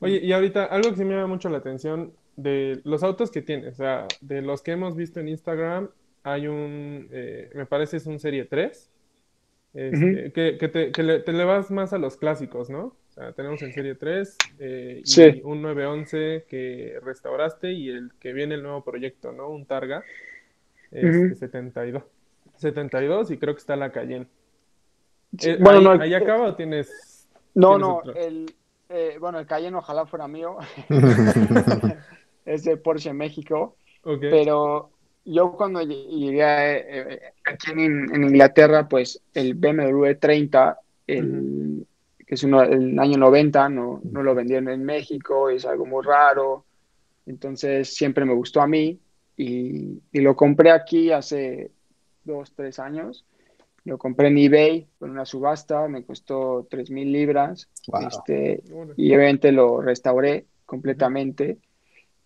Oye, y ahorita, algo que sí me llama mucho la atención de los autos que tienes, o sea, de los que hemos visto en Instagram, hay un, eh, me parece es un Serie 3, este, que, que te, que le, te le vas más a los clásicos, ¿no? O sea, tenemos el Serie 3 eh, y Sí. un 911 que restauraste y el que viene el nuevo proyecto, ¿no? Un Targa este, Ujú. 72. 72 y creo que está la Cayenne. Eh, Bueno, ¿ahí, no, ahí eh, acaba o tienes...? No, ¿Tienes no, el, eh, bueno, el Cayenne ojalá fuera mío, es de Porsche México, pero yo cuando lle- llegué aquí en, en Inglaterra, pues el BMW 30, el, que es uno, el año 90, no, no lo vendieron en México, es algo muy raro, entonces siempre me gustó a mí y, y lo compré aquí hace dos, tres años. Lo compré en eBay con una subasta, me costó 3 mil libras. Wow. Este, y obviamente lo restauré completamente.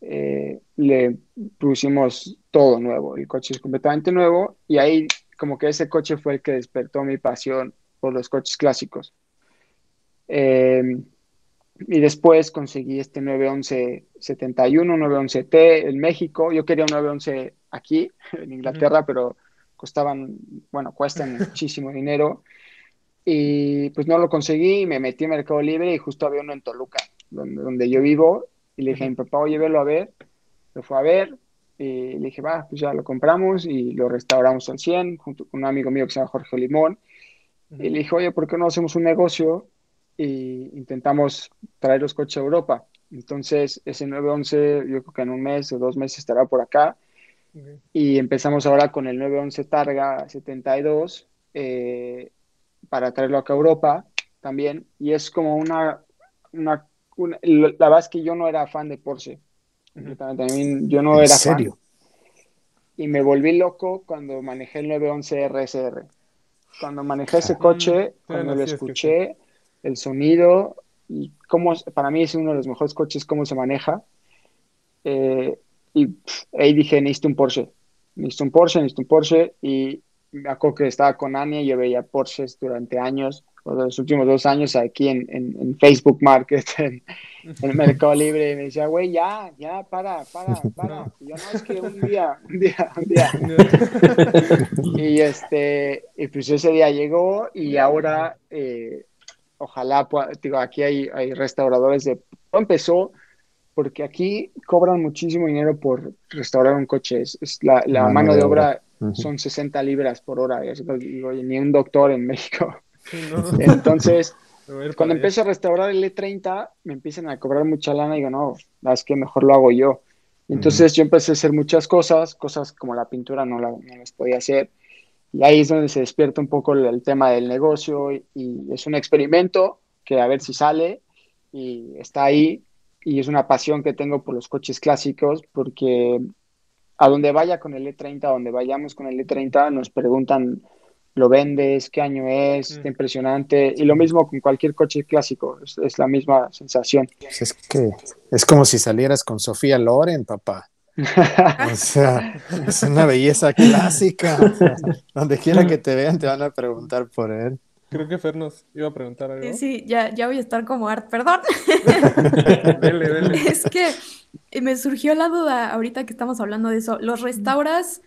Eh, le pusimos todo nuevo, el coche es completamente nuevo y ahí como que ese coche fue el que despertó mi pasión por los coches clásicos. Eh, y después conseguí este 911 71, 911T en México. Yo quería un 911 aquí, en Inglaterra, pero costaban, bueno, cuestan muchísimo dinero. Y pues no lo conseguí, me metí en Mercado Libre y justo había uno en Toluca, donde, donde yo vivo. Y le dije a mi papá, oye, velo a ver. Lo fue a ver y le dije, va, pues ya lo compramos y lo restauramos al 100 junto con un amigo mío que se llama Jorge Limón. Y le dije, oye, ¿por qué no hacemos un negocio y intentamos traer los coches a Europa? Entonces, ese 911, yo creo que en un mes o dos meses estará por acá. Ok. Y empezamos ahora con el 911 Targa 72 eh, para traerlo acá a Europa también. Y es como una, una, una- La verdad es que yo no era fan de Porsche. mí, yo no ¿En era serio? fan. Y me volví loco cuando manejé el 911 RSR. Cuando manejé ese coche, cuando lo escuché, el sonido y cómo, para mí es uno de los mejores coches, cómo se maneja. Eh, y pff, ahí dije, necesito un Porsche. Necesito un Porsche, necesito un Porsche. Y me acuerdo que estaba con Ania y yo veía Porsches durante años, o los últimos dos años aquí en, en- en Facebook Market, en, en Mercado Libre. Y me decía, güey, ya, ya, para, para, para. Y yo, no, es que un día, un día, un día. Y este, y pues ese día llegó y ahora, eh, ojalá, pueda- digo, aquí hay, hay restauradores de, empezó porque aquí cobran muchísimo dinero por restaurar un coche, es, es la, la mano, de obra, son 60 libras por hora, y digo, "Oye, ni un doctor en México. Sí, no. Entonces, cuando empiezo a restaurar el E30, me empiezan a cobrar mucha lana y digo, no, es que mejor lo hago yo. Entonces yo empecé a hacer muchas cosas, cosas como la pintura no, la- no las podía hacer. Y ahí es donde se despierta un poco el, el tema del negocio y, y es un experimento que a ver si sale y está ahí. Y es una pasión que tengo por los coches clásicos porque a donde vaya con el E30, a donde vayamos con el E30, nos preguntan, ¿lo vendes? ¿Qué año es? Está Mm. impresionante. Y lo mismo con cualquier coche clásico, es, es la misma sensación. Pues es que es como si salieras con Sofía Loren, papá. O sea, es una belleza clásica. O sea, donde quiera que te vean, te van a preguntar por él. Creo que Fer nos iba a preguntar algo. Sí, sí, ya, ya voy a estar como Art, perdón. Dele, dele. Es que me surgió la duda ahorita que estamos hablando de eso. ¿Los restauras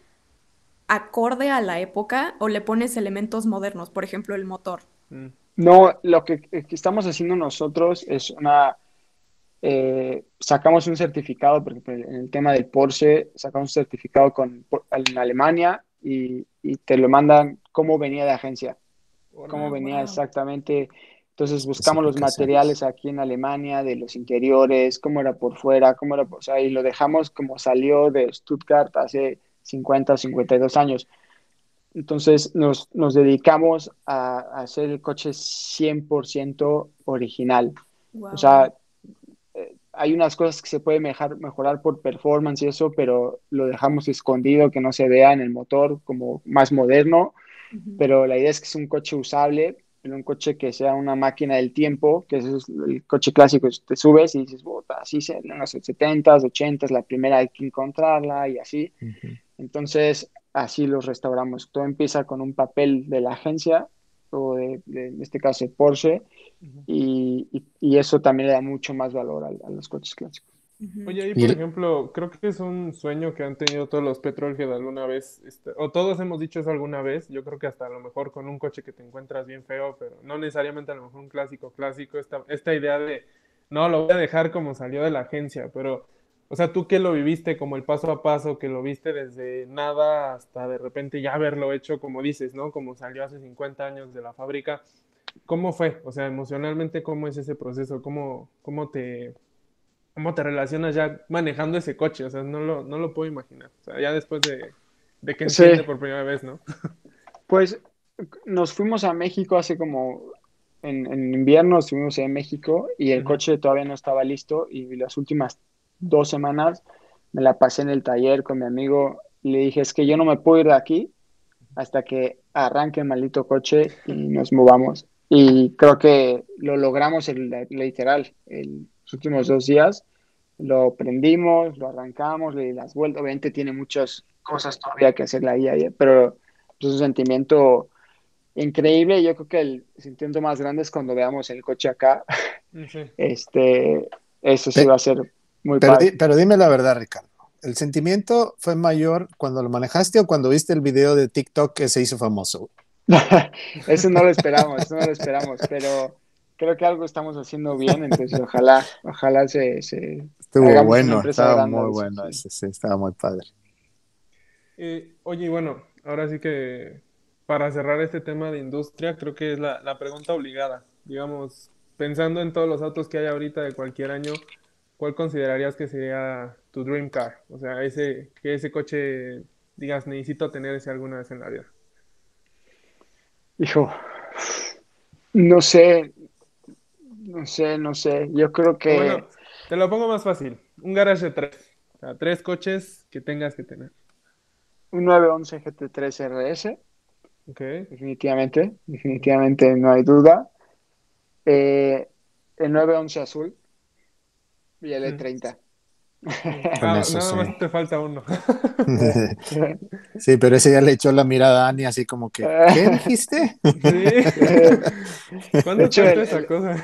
acorde a la época o le pones elementos modernos? Por ejemplo, el motor. Mm. No, lo que, que estamos haciendo nosotros es una... eh, sacamos un certificado, por ejemplo, en el tema del Porsche, sacamos un certificado con, por- en Alemania y, y te lo mandan como venía de agencia. cómo venía exactamente. Entonces buscamos los materiales aquí en Alemania, de los interiores, cómo era por fuera, cómo era, o sea, y lo dejamos como salió de Stuttgart hace 50 o 52 años. Entonces nos, nos dedicamos a, hacer el coche 100% original. O sea, hay unas cosas que se puede mejorar por performance y eso, pero lo dejamos escondido, que no se vea en el motor como más moderno. Pero la idea es que es un coche usable, un coche que sea una máquina del tiempo, que es el coche clásico, te subes y dices, así se en los 70s, 80s, la primera hay que encontrarla y así. Entonces, así los restauramos. Todo empieza con un papel de la agencia, o de, en este caso Porsche, y, y, eso también le da mucho más valor a, los coches clásicos. Oye, ahí por ejemplo, creo que es un sueño que han tenido todos los Petrolhead alguna vez, este, o todos hemos dicho eso alguna vez, yo creo que hasta a lo mejor con un coche que te encuentras bien feo, pero no necesariamente a lo mejor un clásico clásico, esta, esta idea de, no, lo voy a dejar como salió de la agencia, pero o sea, tú que lo viviste como el paso a paso, que lo viste desde nada hasta de repente ya haberlo hecho, como dices, ¿no? Como salió hace 50 años de la fábrica. ¿Cómo fue? O sea, emocionalmente, ¿cómo es ese proceso? ¿Cómo, cómo, te, cómo te relacionas ya manejando ese coche? O sea, no lo, no lo puedo imaginar. O sea, ya después de, de que enciende por primera vez, ¿no? Pues nos fuimos a México hace como en, en, invierno estuvimos en México y el coche todavía no estaba listo y las últimas dos semanas me la pasé en el taller con mi amigo y le dije, es que yo no me puedo ir de aquí hasta que arranque el maldito coche y nos movamos. Y creo que lo logramos el, literal, el, los últimos dos días. Lo prendimos, lo arrancamos, le di las vueltas. Obviamente tiene muchas cosas todavía que hacer la IA, pero es un sentimiento increíble. Yo creo que el sentimiento más grande es cuando veamos el coche acá. Este, eso sí va a ser pero, dime la verdad, Ricardo. ¿El sentimiento fue mayor cuando lo manejaste o cuando viste el video de TikTok que se hizo famoso? eso no lo esperamos, eso no lo esperamos, pero creo que algo estamos haciendo bien, entonces ojalá, ojalá se... se Estuvo bueno, estaba muy bueno, ese, sí, estaba muy padre. Eh, oye, bueno, ahora sí que para cerrar este tema de industria, creo que es la, la pregunta obligada. Digamos, pensando en todos los autos que hay ahorita de cualquier año, ¿cuál considerarías que sería tu dream car? O sea, ese, que ese coche digas, necesito tener ese alguna vez en la vida. Hijo, no sé, no sé, no sé. Yo creo que. Bueno, te lo pongo más fácil. Un garage de tres. O sea, tres coches que tengas que tener. Un 911 GT3 RS. Ok. Definitivamente, definitivamente no hay duda. Eh, el 911 azul. Y el E30. Ah, nada más te falta uno. sí, pero ese ya le echó la mirada a Ani así como que, ¿qué dijiste? Sí. ¿Cuándo hecho, esa cosa?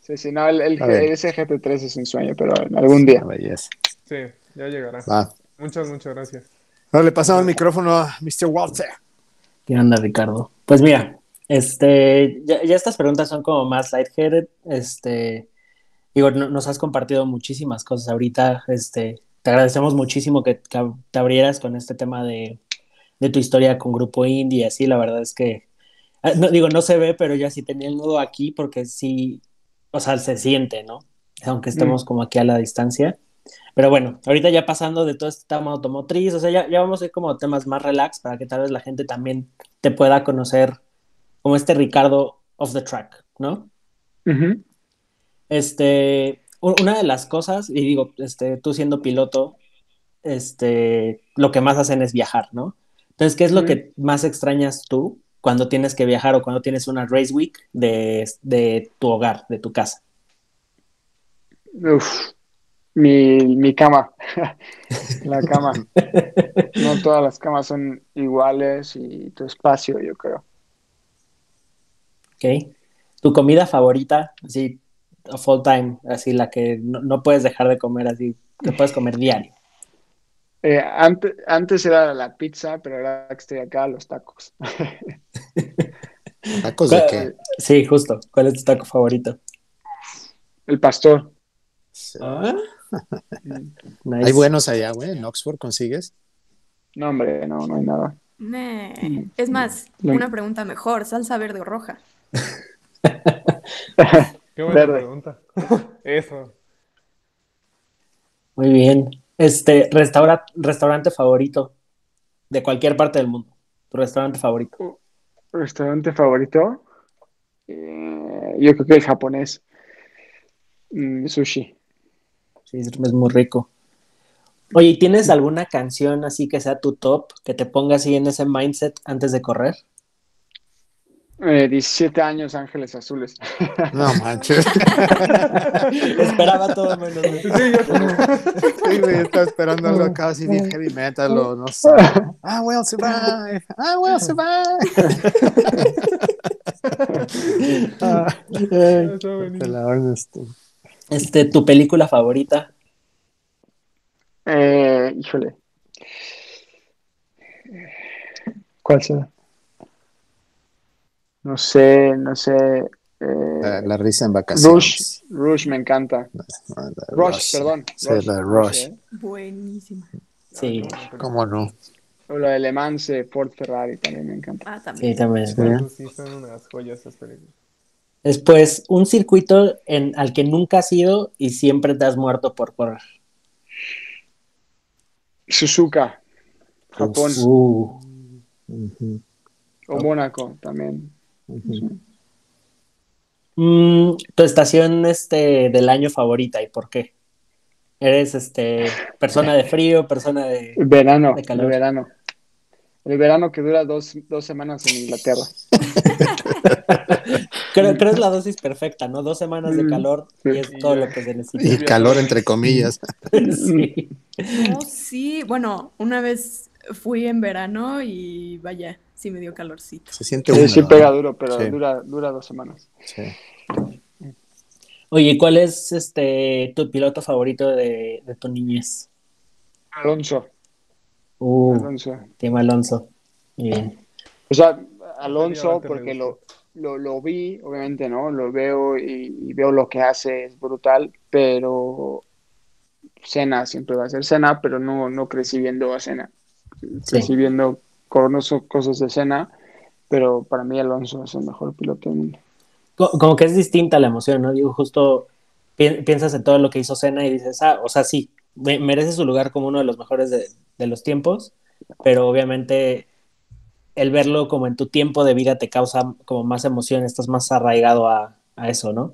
sí, sí, no, el, el, ese GP3 es un sueño, pero algún día. Sí, ya llegará. Muchas, muchas gracias. No, le pasamos el micrófono a Mr. Walter. ¿Qué onda, Ricardo? Pues mira, este, ya, estas preguntas son como más lightheaded. Este, digo, nos has compartido muchísimas cosas ahorita. Este, te agradecemos muchísimo que, te abrieras con este tema de, de, tu historia con Grupo Indie así. La verdad es que, ah, no, digo, no se ve, pero ya sí tenía el nudo aquí porque sí, o sea, se siente, ¿no? Aunque estemos mm. como aquí a la distancia. Pero bueno, ahorita ya pasando de todo este tema automotriz, o sea, ya, ya vamos a ir como temas más relax para que tal vez la gente también te pueda conocer como este Ricardo off the track, ¿no? Este, una de las cosas, y digo, este, tú siendo piloto, este, lo que más hacen es viajar, ¿no? Entonces, ¿qué es lo que más extrañas tú cuando tienes que viajar o cuando tienes una race week de, de tu hogar, de tu casa? Uf, mi, mi cama, la cama. no todas las camas son iguales y tu espacio, yo creo. ¿Ok? Tu comida favorita, así, full time, así la que no, puedes dejar de comer, así, que puedes comer diario. Eh, antes, antes era la pizza, pero ahora que estoy acá, los tacos. ¿Tacos de qué? Sí, justo. ¿Cuál es tu taco favorito? El pastor. Ah. Hay buenos allá, güey. ¿En Oxford consigues? No, hombre, no, no hay nada. Nee. Es más, una pregunta mejor, salsa verde o roja. Qué buena pregunta. Eso. Muy bien. Este, restaurante favorito de cualquier parte del mundo. Tu restaurante favorito. Restaurante favorito. Eh, yo creo que el japonés. Mm, sushi. Sí, es muy rico. Oye, ¿tienes alguna canción así que sea tu top, que te ponga así en ese mindset antes de correr? 17 eh, años Ángeles Azules. No manches. Esperaba todo menos. Sí, yo, estaba esperando algo casi bien heavy metal o no sé. I will survive. I will survive. ah, este. este, ¿tu película favorita? Eh, híjole. ¿Cuál será? No sé, no sé. Eh, la, risa en vacaciones. Rush, Rush me encanta. Rush, perdón. Sí, la Rush. ¿eh? Buenísima. Sí. ¿Cómo no? O la de Le Mans, Ford Ferrari también me encanta. Ah, también. Sí, también. Sí, son unas joyas esas películas. Después, un circuito en, al que nunca has ido y siempre te has muerto por correr. Suzuka, Japón. Uh. O Mónaco también. Mm, tu estación este, del año favorita y por qué? ¿Eres este persona de frío, persona de verano? De calor? El verano. El verano que dura dos, dos semanas en Inglaterra. creo, que es la dosis perfecta, ¿no? Dos semanas de mm, calor y es todo lo que se necesita. Y calor entre comillas. sí. Oh, sí, bueno, una vez fui en verano y vaya, sí me dio calorcito. Se siente húmedo, Sí, pega duro, pero dura, dura dos semanas. Sí. Oye, ¿cuál es este tu piloto favorito de, tu niñez? Alonso. Uh, Alonso. Tema Alonso. Bien. O sea, Alonso, porque lo, lo, lo, vi, obviamente, ¿no? Lo veo y, veo lo que hace, es brutal, pero Cena siempre va a ser Cena, pero no, no crecí viendo a Cena. Crecí viendo conozco cosas de escena, pero para mí Alonso es el mejor piloto del mundo. Como que es distinta la emoción, ¿no? Digo, justo piensas en todo lo que hizo Senna y dices, ah, o sea, sí, merece su lugar como uno de los mejores de, los tiempos, pero obviamente el verlo como en tu tiempo de vida te causa como más emoción, estás más arraigado a, a eso, ¿no?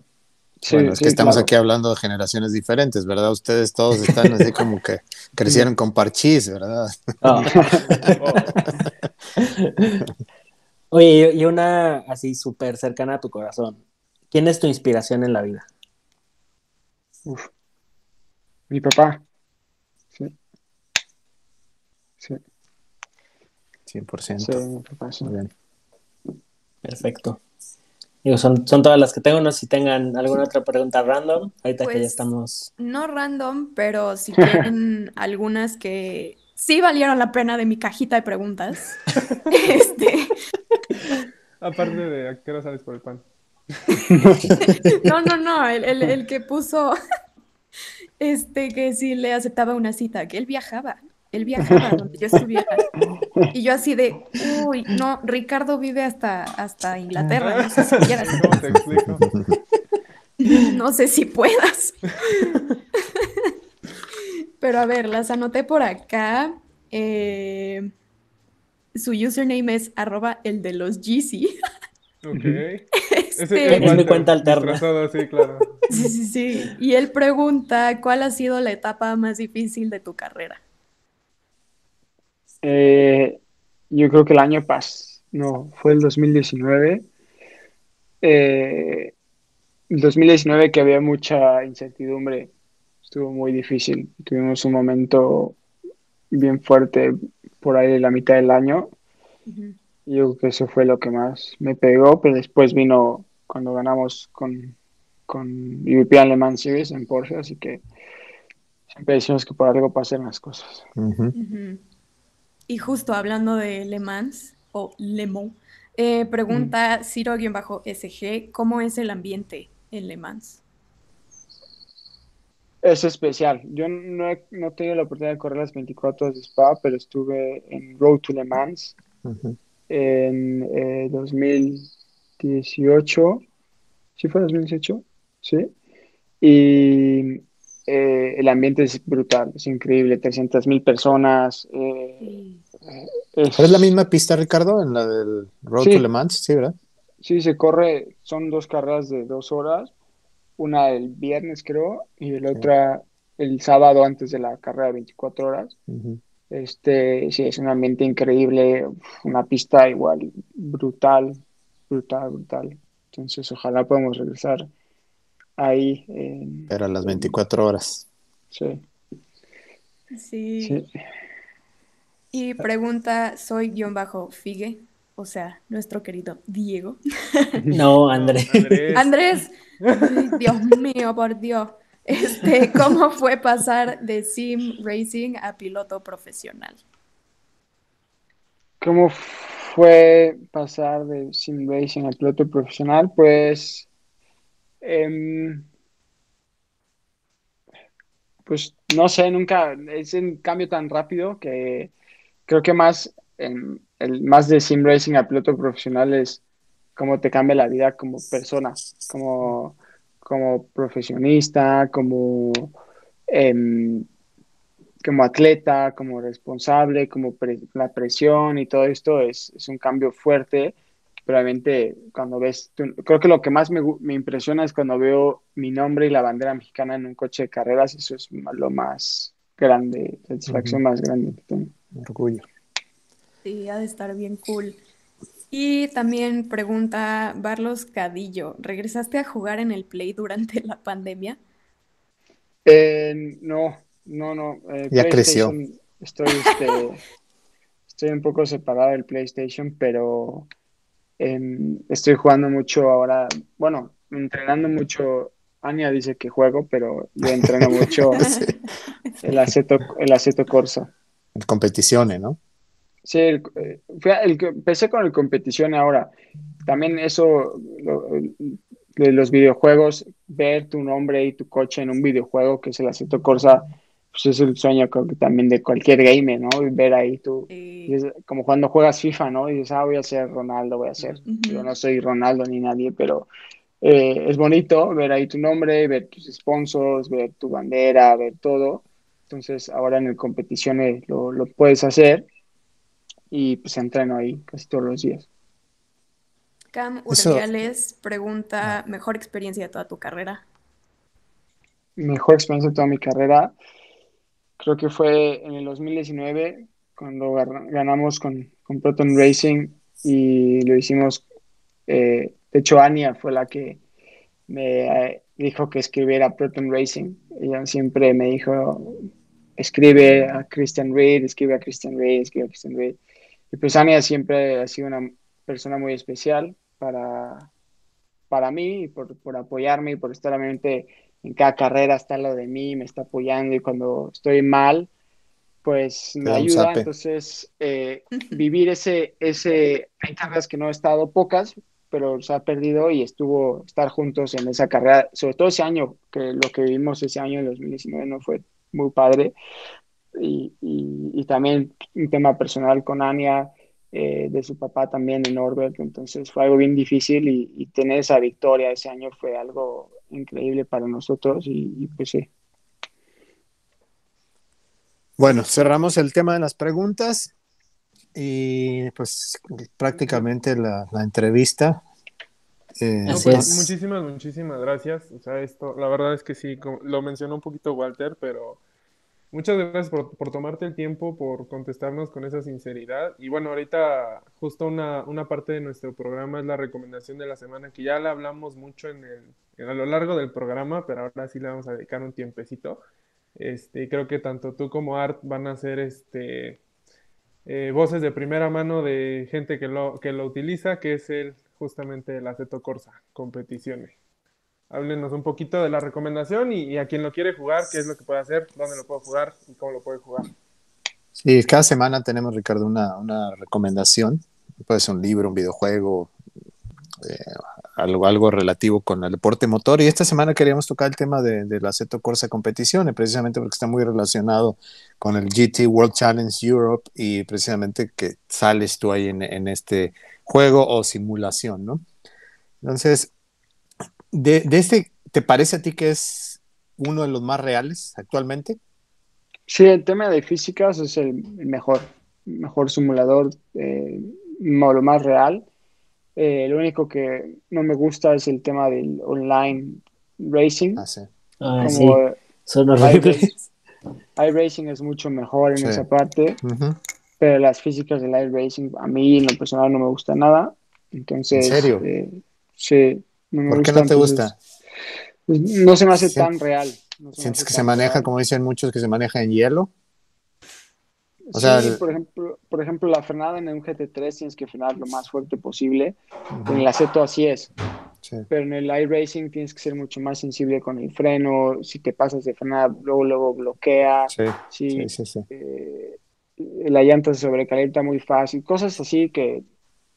Sí, bueno, es que estamos aquí hablando de generaciones diferentes, ¿verdad? Ustedes todos están así como que crecieron con parchís, ¿verdad? Ah. Oye, y una así súper cercana a tu corazón. ¿Quién es tu inspiración en la vida? Uf. Mi papá. Sí. Sí. 100%. Sí, mi papá, sí. Muy bien. Perfecto son, son todas las que tengo. No sé si tengan alguna otra pregunta random. Ahorita que ya pues, estamos. No random, pero si tienen algunas que sí valieron la pena de mi cajita de preguntas. este. Aparte de a qué hora sales por el pan. no, no, no. El, el, el que puso este que sí le aceptaba una cita, que él viajaba él viajaba donde yo estuviera. Y yo así de, uy, no, Ricardo vive hasta, hasta Inglaterra, no sé si quieras. No sé si puedas. Pero a ver, las anoté por acá. Eh, su username es arroba el de los GC. Ok. Este, es mi cuenta alterna. Sí, claro. Sí, sí, sí. Y él pregunta, ¿cuál ha sido la etapa más difícil de tu carrera? Eh, yo creo que el año pasado, no, fue el 2019. Eh, el 2019 que había mucha incertidumbre, estuvo muy difícil. Tuvimos un momento bien fuerte por ahí de la mitad del año. Yo creo que eso fue lo que más me pegó, pero después vino cuando ganamos con, con European Le Mans Series en Porsche, así que siempre decimos que por algo pasan las cosas. Y justo hablando de Le Mans o Le Mans, eh, pregunta mm. Ciro-SG, ¿cómo es el ambiente en Le Mans? Es especial. Yo no he, no tenido la oportunidad de correr las 24 horas de Spa, pero estuve en Road to Le Mans en 2018. Eh, ¿Sí fue 2018? Sí. Y eh, el ambiente es brutal, es increíble, 300 mil personas. Eh, es... la misma pista, Ricardo, en la del Road to Le Mans? Sí, ¿verdad? Sí, se corre, son dos carreras de dos horas, una el viernes creo, y la otra el sábado antes de la carrera de 24 horas. Este, sí, es un ambiente increíble, una pista igual brutal, brutal, brutal. Entonces, ojalá podamos regresar ahí. Pero a las 24 horas. Sí. Sí. Y pregunta, soy guion bajo Figue, o sea, nuestro querido Diego. No, Andrés. Andrés. Dios mío, por Dios. Este, ¿cómo fue pasar de sim racing a piloto profesional? ¿Cómo fue pasar de sim racing a piloto profesional? Pues Em, pues no sé, nunca, es un cambio tan rápido que creo que más, el más de sim racing a piloto profesional es cómo te cambia la vida como persona, como, como profesionista, como, em, como atleta, como responsable, como la presión y todo esto es, es un cambio fuerte probablemente cuando ves, creo que lo que más me, me, impresiona es cuando veo mi nombre y la bandera mexicana en un coche de carreras, eso es lo más grande, satisfacción más grande que tengo. Orgullo. Sí, ha de estar bien cool. Y también pregunta Barlos Cadillo, ¿regresaste a jugar en el Play durante la pandemia? Eh, no, no, no. Eh, ya creció. Estoy, este, estoy un poco separado del PlayStation, pero Em, estoy jugando mucho ahora, bueno, entrenando mucho. Ania dice que juego, pero yo entreno mucho el aceto, el aceto Corsa. En competiciones, ¿no? Sí, el, eh, empecé con el competición ahora. También eso, de los videojuegos, ver tu nombre y tu coche en un videojuego que es el aceto Corsa, pues es el sueño creo que también de cualquier gamer, ¿no? Y ver ahí tú, como cuando juegas FIFA, ¿no? Y dices, ah, voy a ser Ronaldo, voy a ser, yo no soy Ronaldo ni nadie, pero eh, es bonito ver ahí tu nombre, ver tus sponsors, ver tu bandera, ver todo. Entonces ahora en el competiciones lo, lo puedes hacer y pues entreno ahí casi todos los días. Cam Urdiales pregunta, ¿mejor experiencia de toda tu carrera? Mejor experiencia de toda mi carrera creo que fue en el 2019 cuando ganamos con, con Proton Racing y lo hicimos, eh, de hecho Ania fue la que me eh, dijo que escribiera Proton Racing. Ella siempre me dijo, escribe a Christian Reed, escribe a Christian Reed, escribe a Christian Reed. Y pues Ania siempre ha sido una persona muy especial para, para mí, por, por apoyarme y por estar mente en cada carrera está lo de mí, me está apoyando y cuando estoy mal, pues me ayuda. Entonces, eh, vivir ese, ese, hay carreras que no he estado pocas, pero se ha perdido y estuvo estar juntos en esa carrera, sobre todo ese año, que lo que vivimos ese año, en 2019, no fue muy padre. Y, y, también un tema personal con Ania, eh, de su papá también en Norbert, entonces fue algo bien difícil y, tener esa victoria ese año fue algo increíble para nosotros y, pues sí. Bueno, cerramos el tema de las preguntas y pues prácticamente la, entrevista. Eh, pues, muchísimas, muchísimas gracias. O sea, esto, la verdad es que sí, lo mencionó un poquito Walter, pero muchas gracias por, por, tomarte el tiempo, por contestarnos con esa sinceridad. Y bueno, ahorita justo una, una, parte de nuestro programa es la recomendación de la semana, que ya la hablamos mucho en el, a lo largo del programa, pero ahora sí le vamos a dedicar un tiempecito. Este, creo que tanto tú como Art van a ser este, eh, voces de primera mano de gente que lo, que lo utiliza, que es el, justamente el Aceto Corsa, competiciones. Háblenos un poquito de la recomendación y, a quien lo quiere jugar, qué es lo que puede hacer, dónde lo puede jugar y cómo lo puede jugar. Sí, cada semana tenemos, Ricardo, una, una recomendación. Puede ser un libro, un videojuego, eh, algo, algo relativo con el deporte motor. Y esta semana queríamos tocar el tema de, de Aceto Corsa Competición, precisamente porque está muy relacionado con el GT World Challenge Europe y precisamente que sales tú ahí en, en este juego o simulación, ¿no? Entonces, de, de, este, ¿te parece a ti que es uno de los más reales actualmente? Sí, el tema de físicas es el mejor, mejor simulador, eh, lo más real. Eh, lo único que no me gusta es el tema del online racing. Ah, sí. Ah, Como, sí. Son horribles. iRacing es mucho mejor en Sí. esa parte. Pero las físicas del iRacing a mí en lo personal no me gusta nada. Entonces, ¿En serio? eh, sí, no me ¿Por qué gusta, no te entonces, gusta? pues, no se me hace tan real. no ¿Sientes que se maneja, real. como dicen muchos, que se maneja en hielo? O sea, sí, el- por ejemplo, por ejemplo, la frenada en un GT3 tienes que frenar lo más fuerte posible. En el Aceto así es, Sí. pero en el iRacing tienes que ser mucho más sensible con el freno. Si te pasas de frenar, luego, luego bloquea. Sí, sí, sí, sí. eh, la llanta se sobrecalienta muy fácil, cosas así que,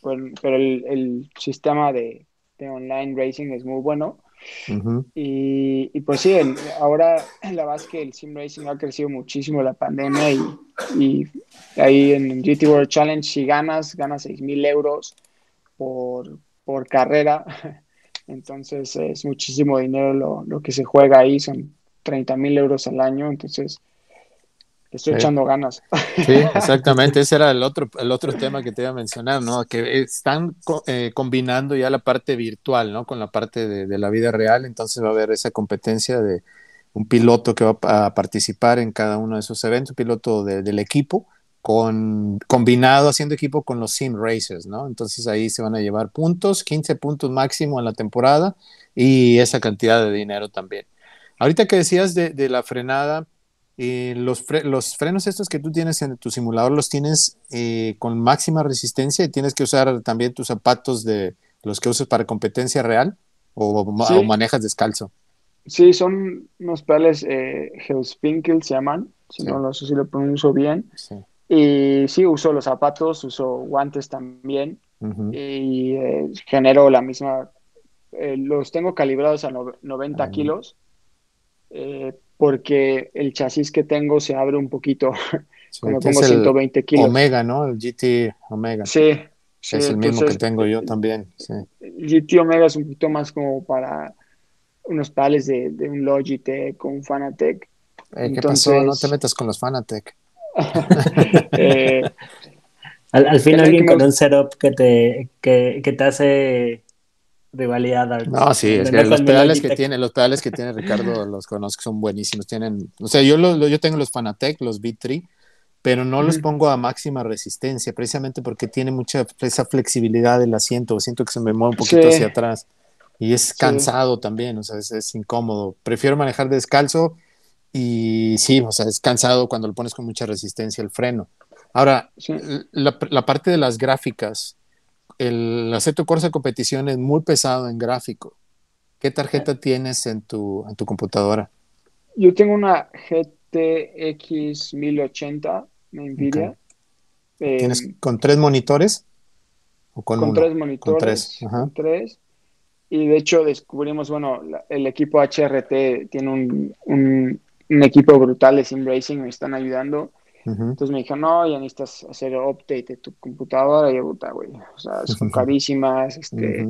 bueno, pero el, el sistema de, de online racing es muy bueno. Y, y pues sí, el- ahora la verdad es que el sim racing ha crecido muchísimo la pandemia y, y ahí en GT World Challenge si ganas, ganas 6 mil euros por, por carrera. Entonces es muchísimo dinero lo, lo que se juega ahí, son 30 mil euros al año, entonces estoy Sí. echando ganas. Sí, exactamente. Ese era el otro, el otro tema que te iba a mencionar, ¿no? Que están eh, combinando ya la parte virtual, ¿no? Con la parte de, de la vida real. Entonces va a haber esa competencia de un piloto que va a participar en cada uno de esos eventos, un piloto de- del equipo, con, combinado haciendo equipo con los sim racers, ¿no? Entonces ahí se van a llevar puntos, 15 puntos máximo en la temporada y esa cantidad de dinero también. Ahorita que decías de, de la frenada, eh, los, fre- los frenos estos que tú tienes en tu simulador los tienes eh, con máxima resistencia y tienes que usar también tus zapatos de los que usas para competencia real o, ma- Sí. o manejas descalzo. Sí, son unos pedales eh, Hellspinkel se llaman, si Sí. no lo sé si lo pronuncio bien. Sí. Y sí, uso los zapatos, uso guantes también y eh, genero la misma, eh, los tengo calibrados a no- 90 Ah. kilos eh, porque el chasis que tengo se abre un poquito Sí, cuando el 120 kilos. Omega, ¿no? El GT Omega. Sí, sí, es el mismo entonces, que tengo yo también. Sí. el GT Omega es un poquito más como para unos pedales de, de un Logitech o un Fanatec. Eh, ¿Qué pasó? No te metas con los Fanatec. Eh, Al, al fin alguien con un setup que te, que, que te hace rivalidad. Art. No, sí, es que los pedales que tiene, los pedales que tiene Ricardo los conozco, son buenísimos. Tienen, o sea, yo lo- yo tengo los Fanatec, los V3, pero no los Ujú. pongo a máxima resistencia, precisamente porque tiene mucha esa flexibilidad del asiento. Siento que se me mueve un poquito Sí. hacia atrás y es cansado también, o sea, es, es incómodo. Prefiero manejar descalzo y sí, o sea, es cansado cuando lo pones con mucha resistencia el freno. Ahora, sí. la, la parte de las gráficas, el Aceto Corsa Competición es muy pesado en gráfico. ¿Qué tarjeta tienes en tu, en tu computadora? Yo tengo una GTX 1080 de Nvidia. Ok. eh, ¿Tienes con tres monitores? ¿O con, tres monitores. tres, ajá. con tres. Y de hecho descubrimos, bueno, la- el equipo HRT tiene un, un, un equipo brutal de sim racing, me están ayudando. Entonces me dijo, no, ya necesitas hacer update de tu computadora. Y yo, puta, güey, o sea, son carísimas. Este.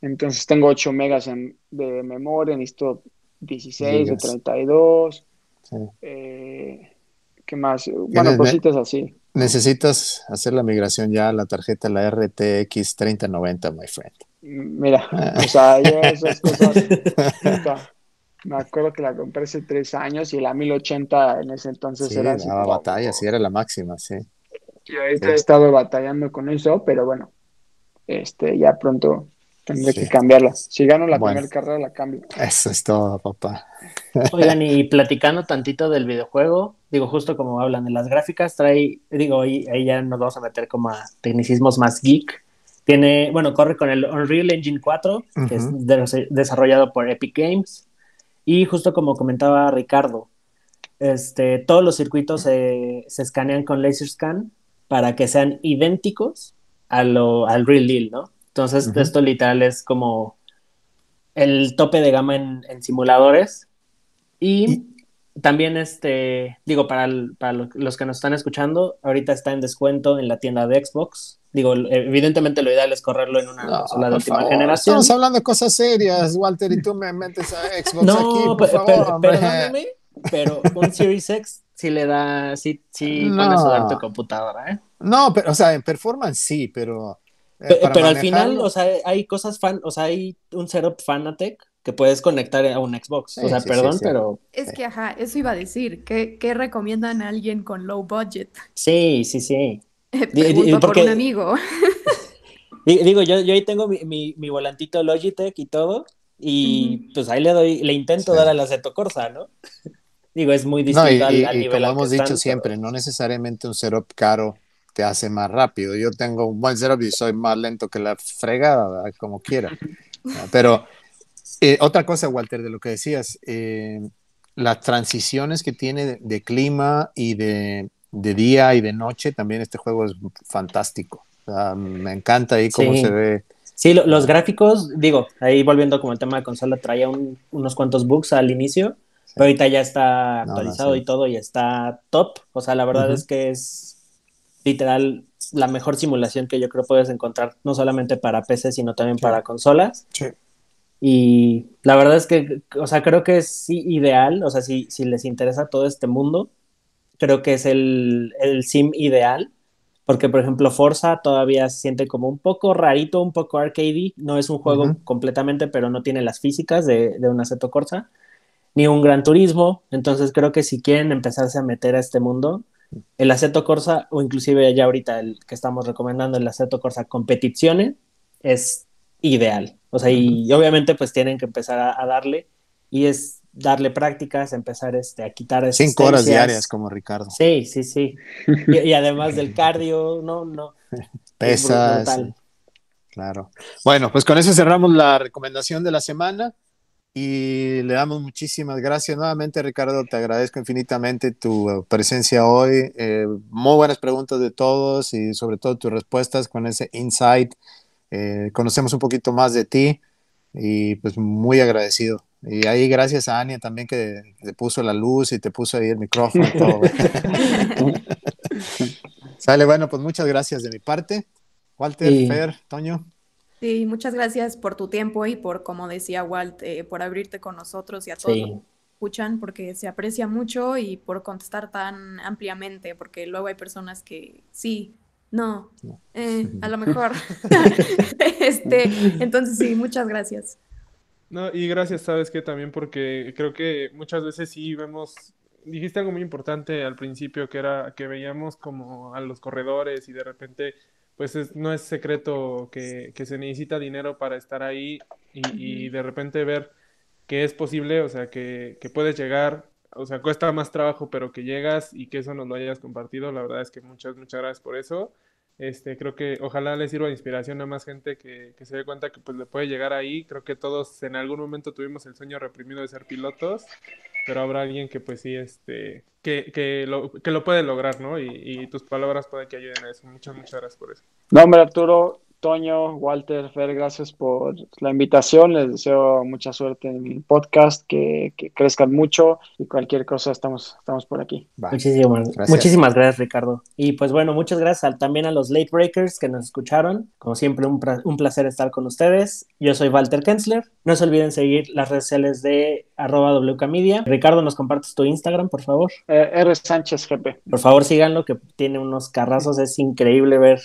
Entonces tengo 8 megas en- de memoria, necesito 16 o Gigas. 32. Sí. Eh, ¿qué más? Bueno, ¿Tienes ne- cositas así. Necesitas hacer la migración ya a la tarjeta, la RTX 3090, my friend. Mira, o sea, yo esas cosas, me acuerdo que la compré hace tres años y la 1080 en ese entonces Sí, era así daba como- batalla, sí, era la máxima, sí. Y ahorita Sí. he estado batallando con eso, pero bueno, este, ya pronto tendré Sí. que cambiarla. Si gano la Bueno. primera carrera, la cambio. Eso es todo, papá. Oigan, y platicando tantito del videojuego, digo, justo como hablan de las gráficas, trae, digo, ahí, ahí ya nos vamos a meter como a tecnicismos más geek. Tiene, bueno, corre con el Unreal Engine 4, que es de- desarrollado por Epic Games. Y justo como comentaba Ricardo, este, todos los circuitos se, se escanean con laser scan para que sean idénticos a lo, al real deal, ¿no? Entonces, esto literal es como el tope de gama en, simuladores. Y, también, este, digo, para, para los que nos están escuchando, ahorita está en descuento en la tienda de Xbox. Digo, evidentemente lo ideal es correrlo en una consola de última generación. Estamos hablando de cosas serias, Walter, y tú me metes a Xbox aquí, por favor. perdóname, pero un Series X sí le da, sí, sí no. a tu computadora, ¿eh? No, pero, o sea, en performance sí, pero... Eh, pero, al final, o sea, hay cosas fan, o sea, hay un setup Fanatec que puedes conectar a un Xbox. o sea, perdón, pero. Es que, ajá, eso iba a decir. ¿Qué, ¿Qué, recomiendan a alguien con low budget? Sí, sí, sí. Pregunto por un amigo. digo, yo, yo ahí tengo mi, mi, volantito Logitech y todo, y pues ahí le doy, le intento dar al aceto Corsa, ¿no? digo, es muy distinto no, y, y, como hemos dicho siempre, no necesariamente un setup caro te hace más rápido. Yo tengo un buen setup y soy más lento que la fregada, como quiera. Pero eh, otra cosa, Walter, de lo que decías, eh, las transiciones que tiene de, clima y de, de, día y de noche, también este juego es fantástico. me encanta ahí cómo se ve. Sí, los gráficos, digo, ahí volviendo como el tema de consola, traía unos cuantos bugs al inicio, pero ahorita ya está actualizado y todo y está top. O sea, la verdad es que es literal la mejor simulación que yo creo puedes encontrar, no solamente para PC, sino también para consolas. Sí. Y la verdad es que, o sea, creo que es ideal, o sea, si, si les interesa todo este mundo, creo que es el, el sim ideal, porque por ejemplo Forza todavía se siente como un poco rarito, un poco arcade, no es un juego completamente, pero no tiene las físicas de, de un Assetto Corsa, ni un Gran Turismo, entonces creo que si quieren empezarse a meter a este mundo, el Assetto Corsa, o inclusive ya ahorita el que estamos recomendando, el Assetto Corsa Competizione, es ideal. O sea, y, obviamente pues tienen que empezar a, darle, y es darle prácticas, empezar este, a quitar Cinco horas diarias como Ricardo. Sí, sí, sí. Y, además del cardio, no, no. Pesas. Claro. Bueno, pues con eso cerramos la recomendación de la semana y le damos muchísimas gracias nuevamente, Ricardo. Te agradezco infinitamente tu presencia hoy. Eh, muy buenas preguntas de todos y sobre todo tus respuestas con ese insight. Eh, conocemos un poquito más de ti y pues muy agradecido. Y ahí gracias a Ania también que te puso la luz y te puso ahí el micrófono y todo. Sale, bueno, pues muchas gracias de mi parte. Walter, Fer, Toño. Sí, muchas gracias por tu tiempo y por, como decía Walt, eh, por abrirte con nosotros y a todos que escuchan, porque se aprecia mucho y por contestar tan ampliamente, porque luego hay personas que sí, no, eh, a lo mejor. este, entonces sí, muchas gracias. No, y gracias, sabes que también porque creo que muchas veces sí vemos, dijiste algo muy importante al principio, que era que veíamos como a los corredores y de repente pues no es secreto que, se necesita dinero para estar ahí y, de repente ver que es posible, o sea, que, puedes llegar, o sea, cuesta más trabajo, pero que llegas y que eso nos lo hayas compartido, la verdad es que muchas, muchas gracias por eso. Este, creo que ojalá le sirva de inspiración a más gente que, que se dé cuenta que pues le puede llegar ahí. Creo que todos en algún momento tuvimos el sueño reprimido de ser pilotos pero habrá alguien que pues sí, este, que, que, lo, que lo puede lograr, ¿no? Y, y tus palabras pueden que ayuden a eso. Muchas, muchas gracias por eso. No, hombre, Arturo, Toño, Walter, Fer, gracias por la invitación. Les deseo mucha suerte en el podcast, que, crezcan mucho y cualquier cosa estamos, estamos por aquí. Muchísimas gracias. muchísimas gracias, Ricardo. Y pues bueno, muchas gracias también a los late breakers que nos escucharon. Como siempre, un, un, placer estar con ustedes. Yo soy Walter Kensler. No se olviden seguir las redes sociales de arroba WKmedia. Ricardo, ¿nos compartes tu Instagram, por favor? Eh, R. Sánchez GP. Por favor, síganlo, que tiene unos carrazos. Es increíble ver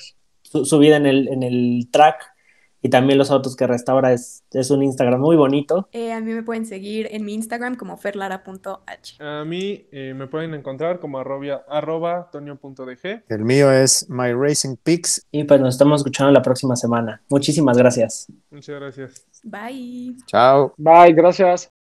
su, vida en el, en el track y también los autos que restaura es, es un Instagram muy bonito. Eh, a mí me pueden seguir en mi Instagram como ferlara.h. A mí eh, me pueden encontrar como arroba, arroba tonio.dg. El mío es My Racing Y pues nos estamos escuchando la próxima semana. Muchísimas gracias. Muchas gracias. Bye. Chao. Bye, gracias.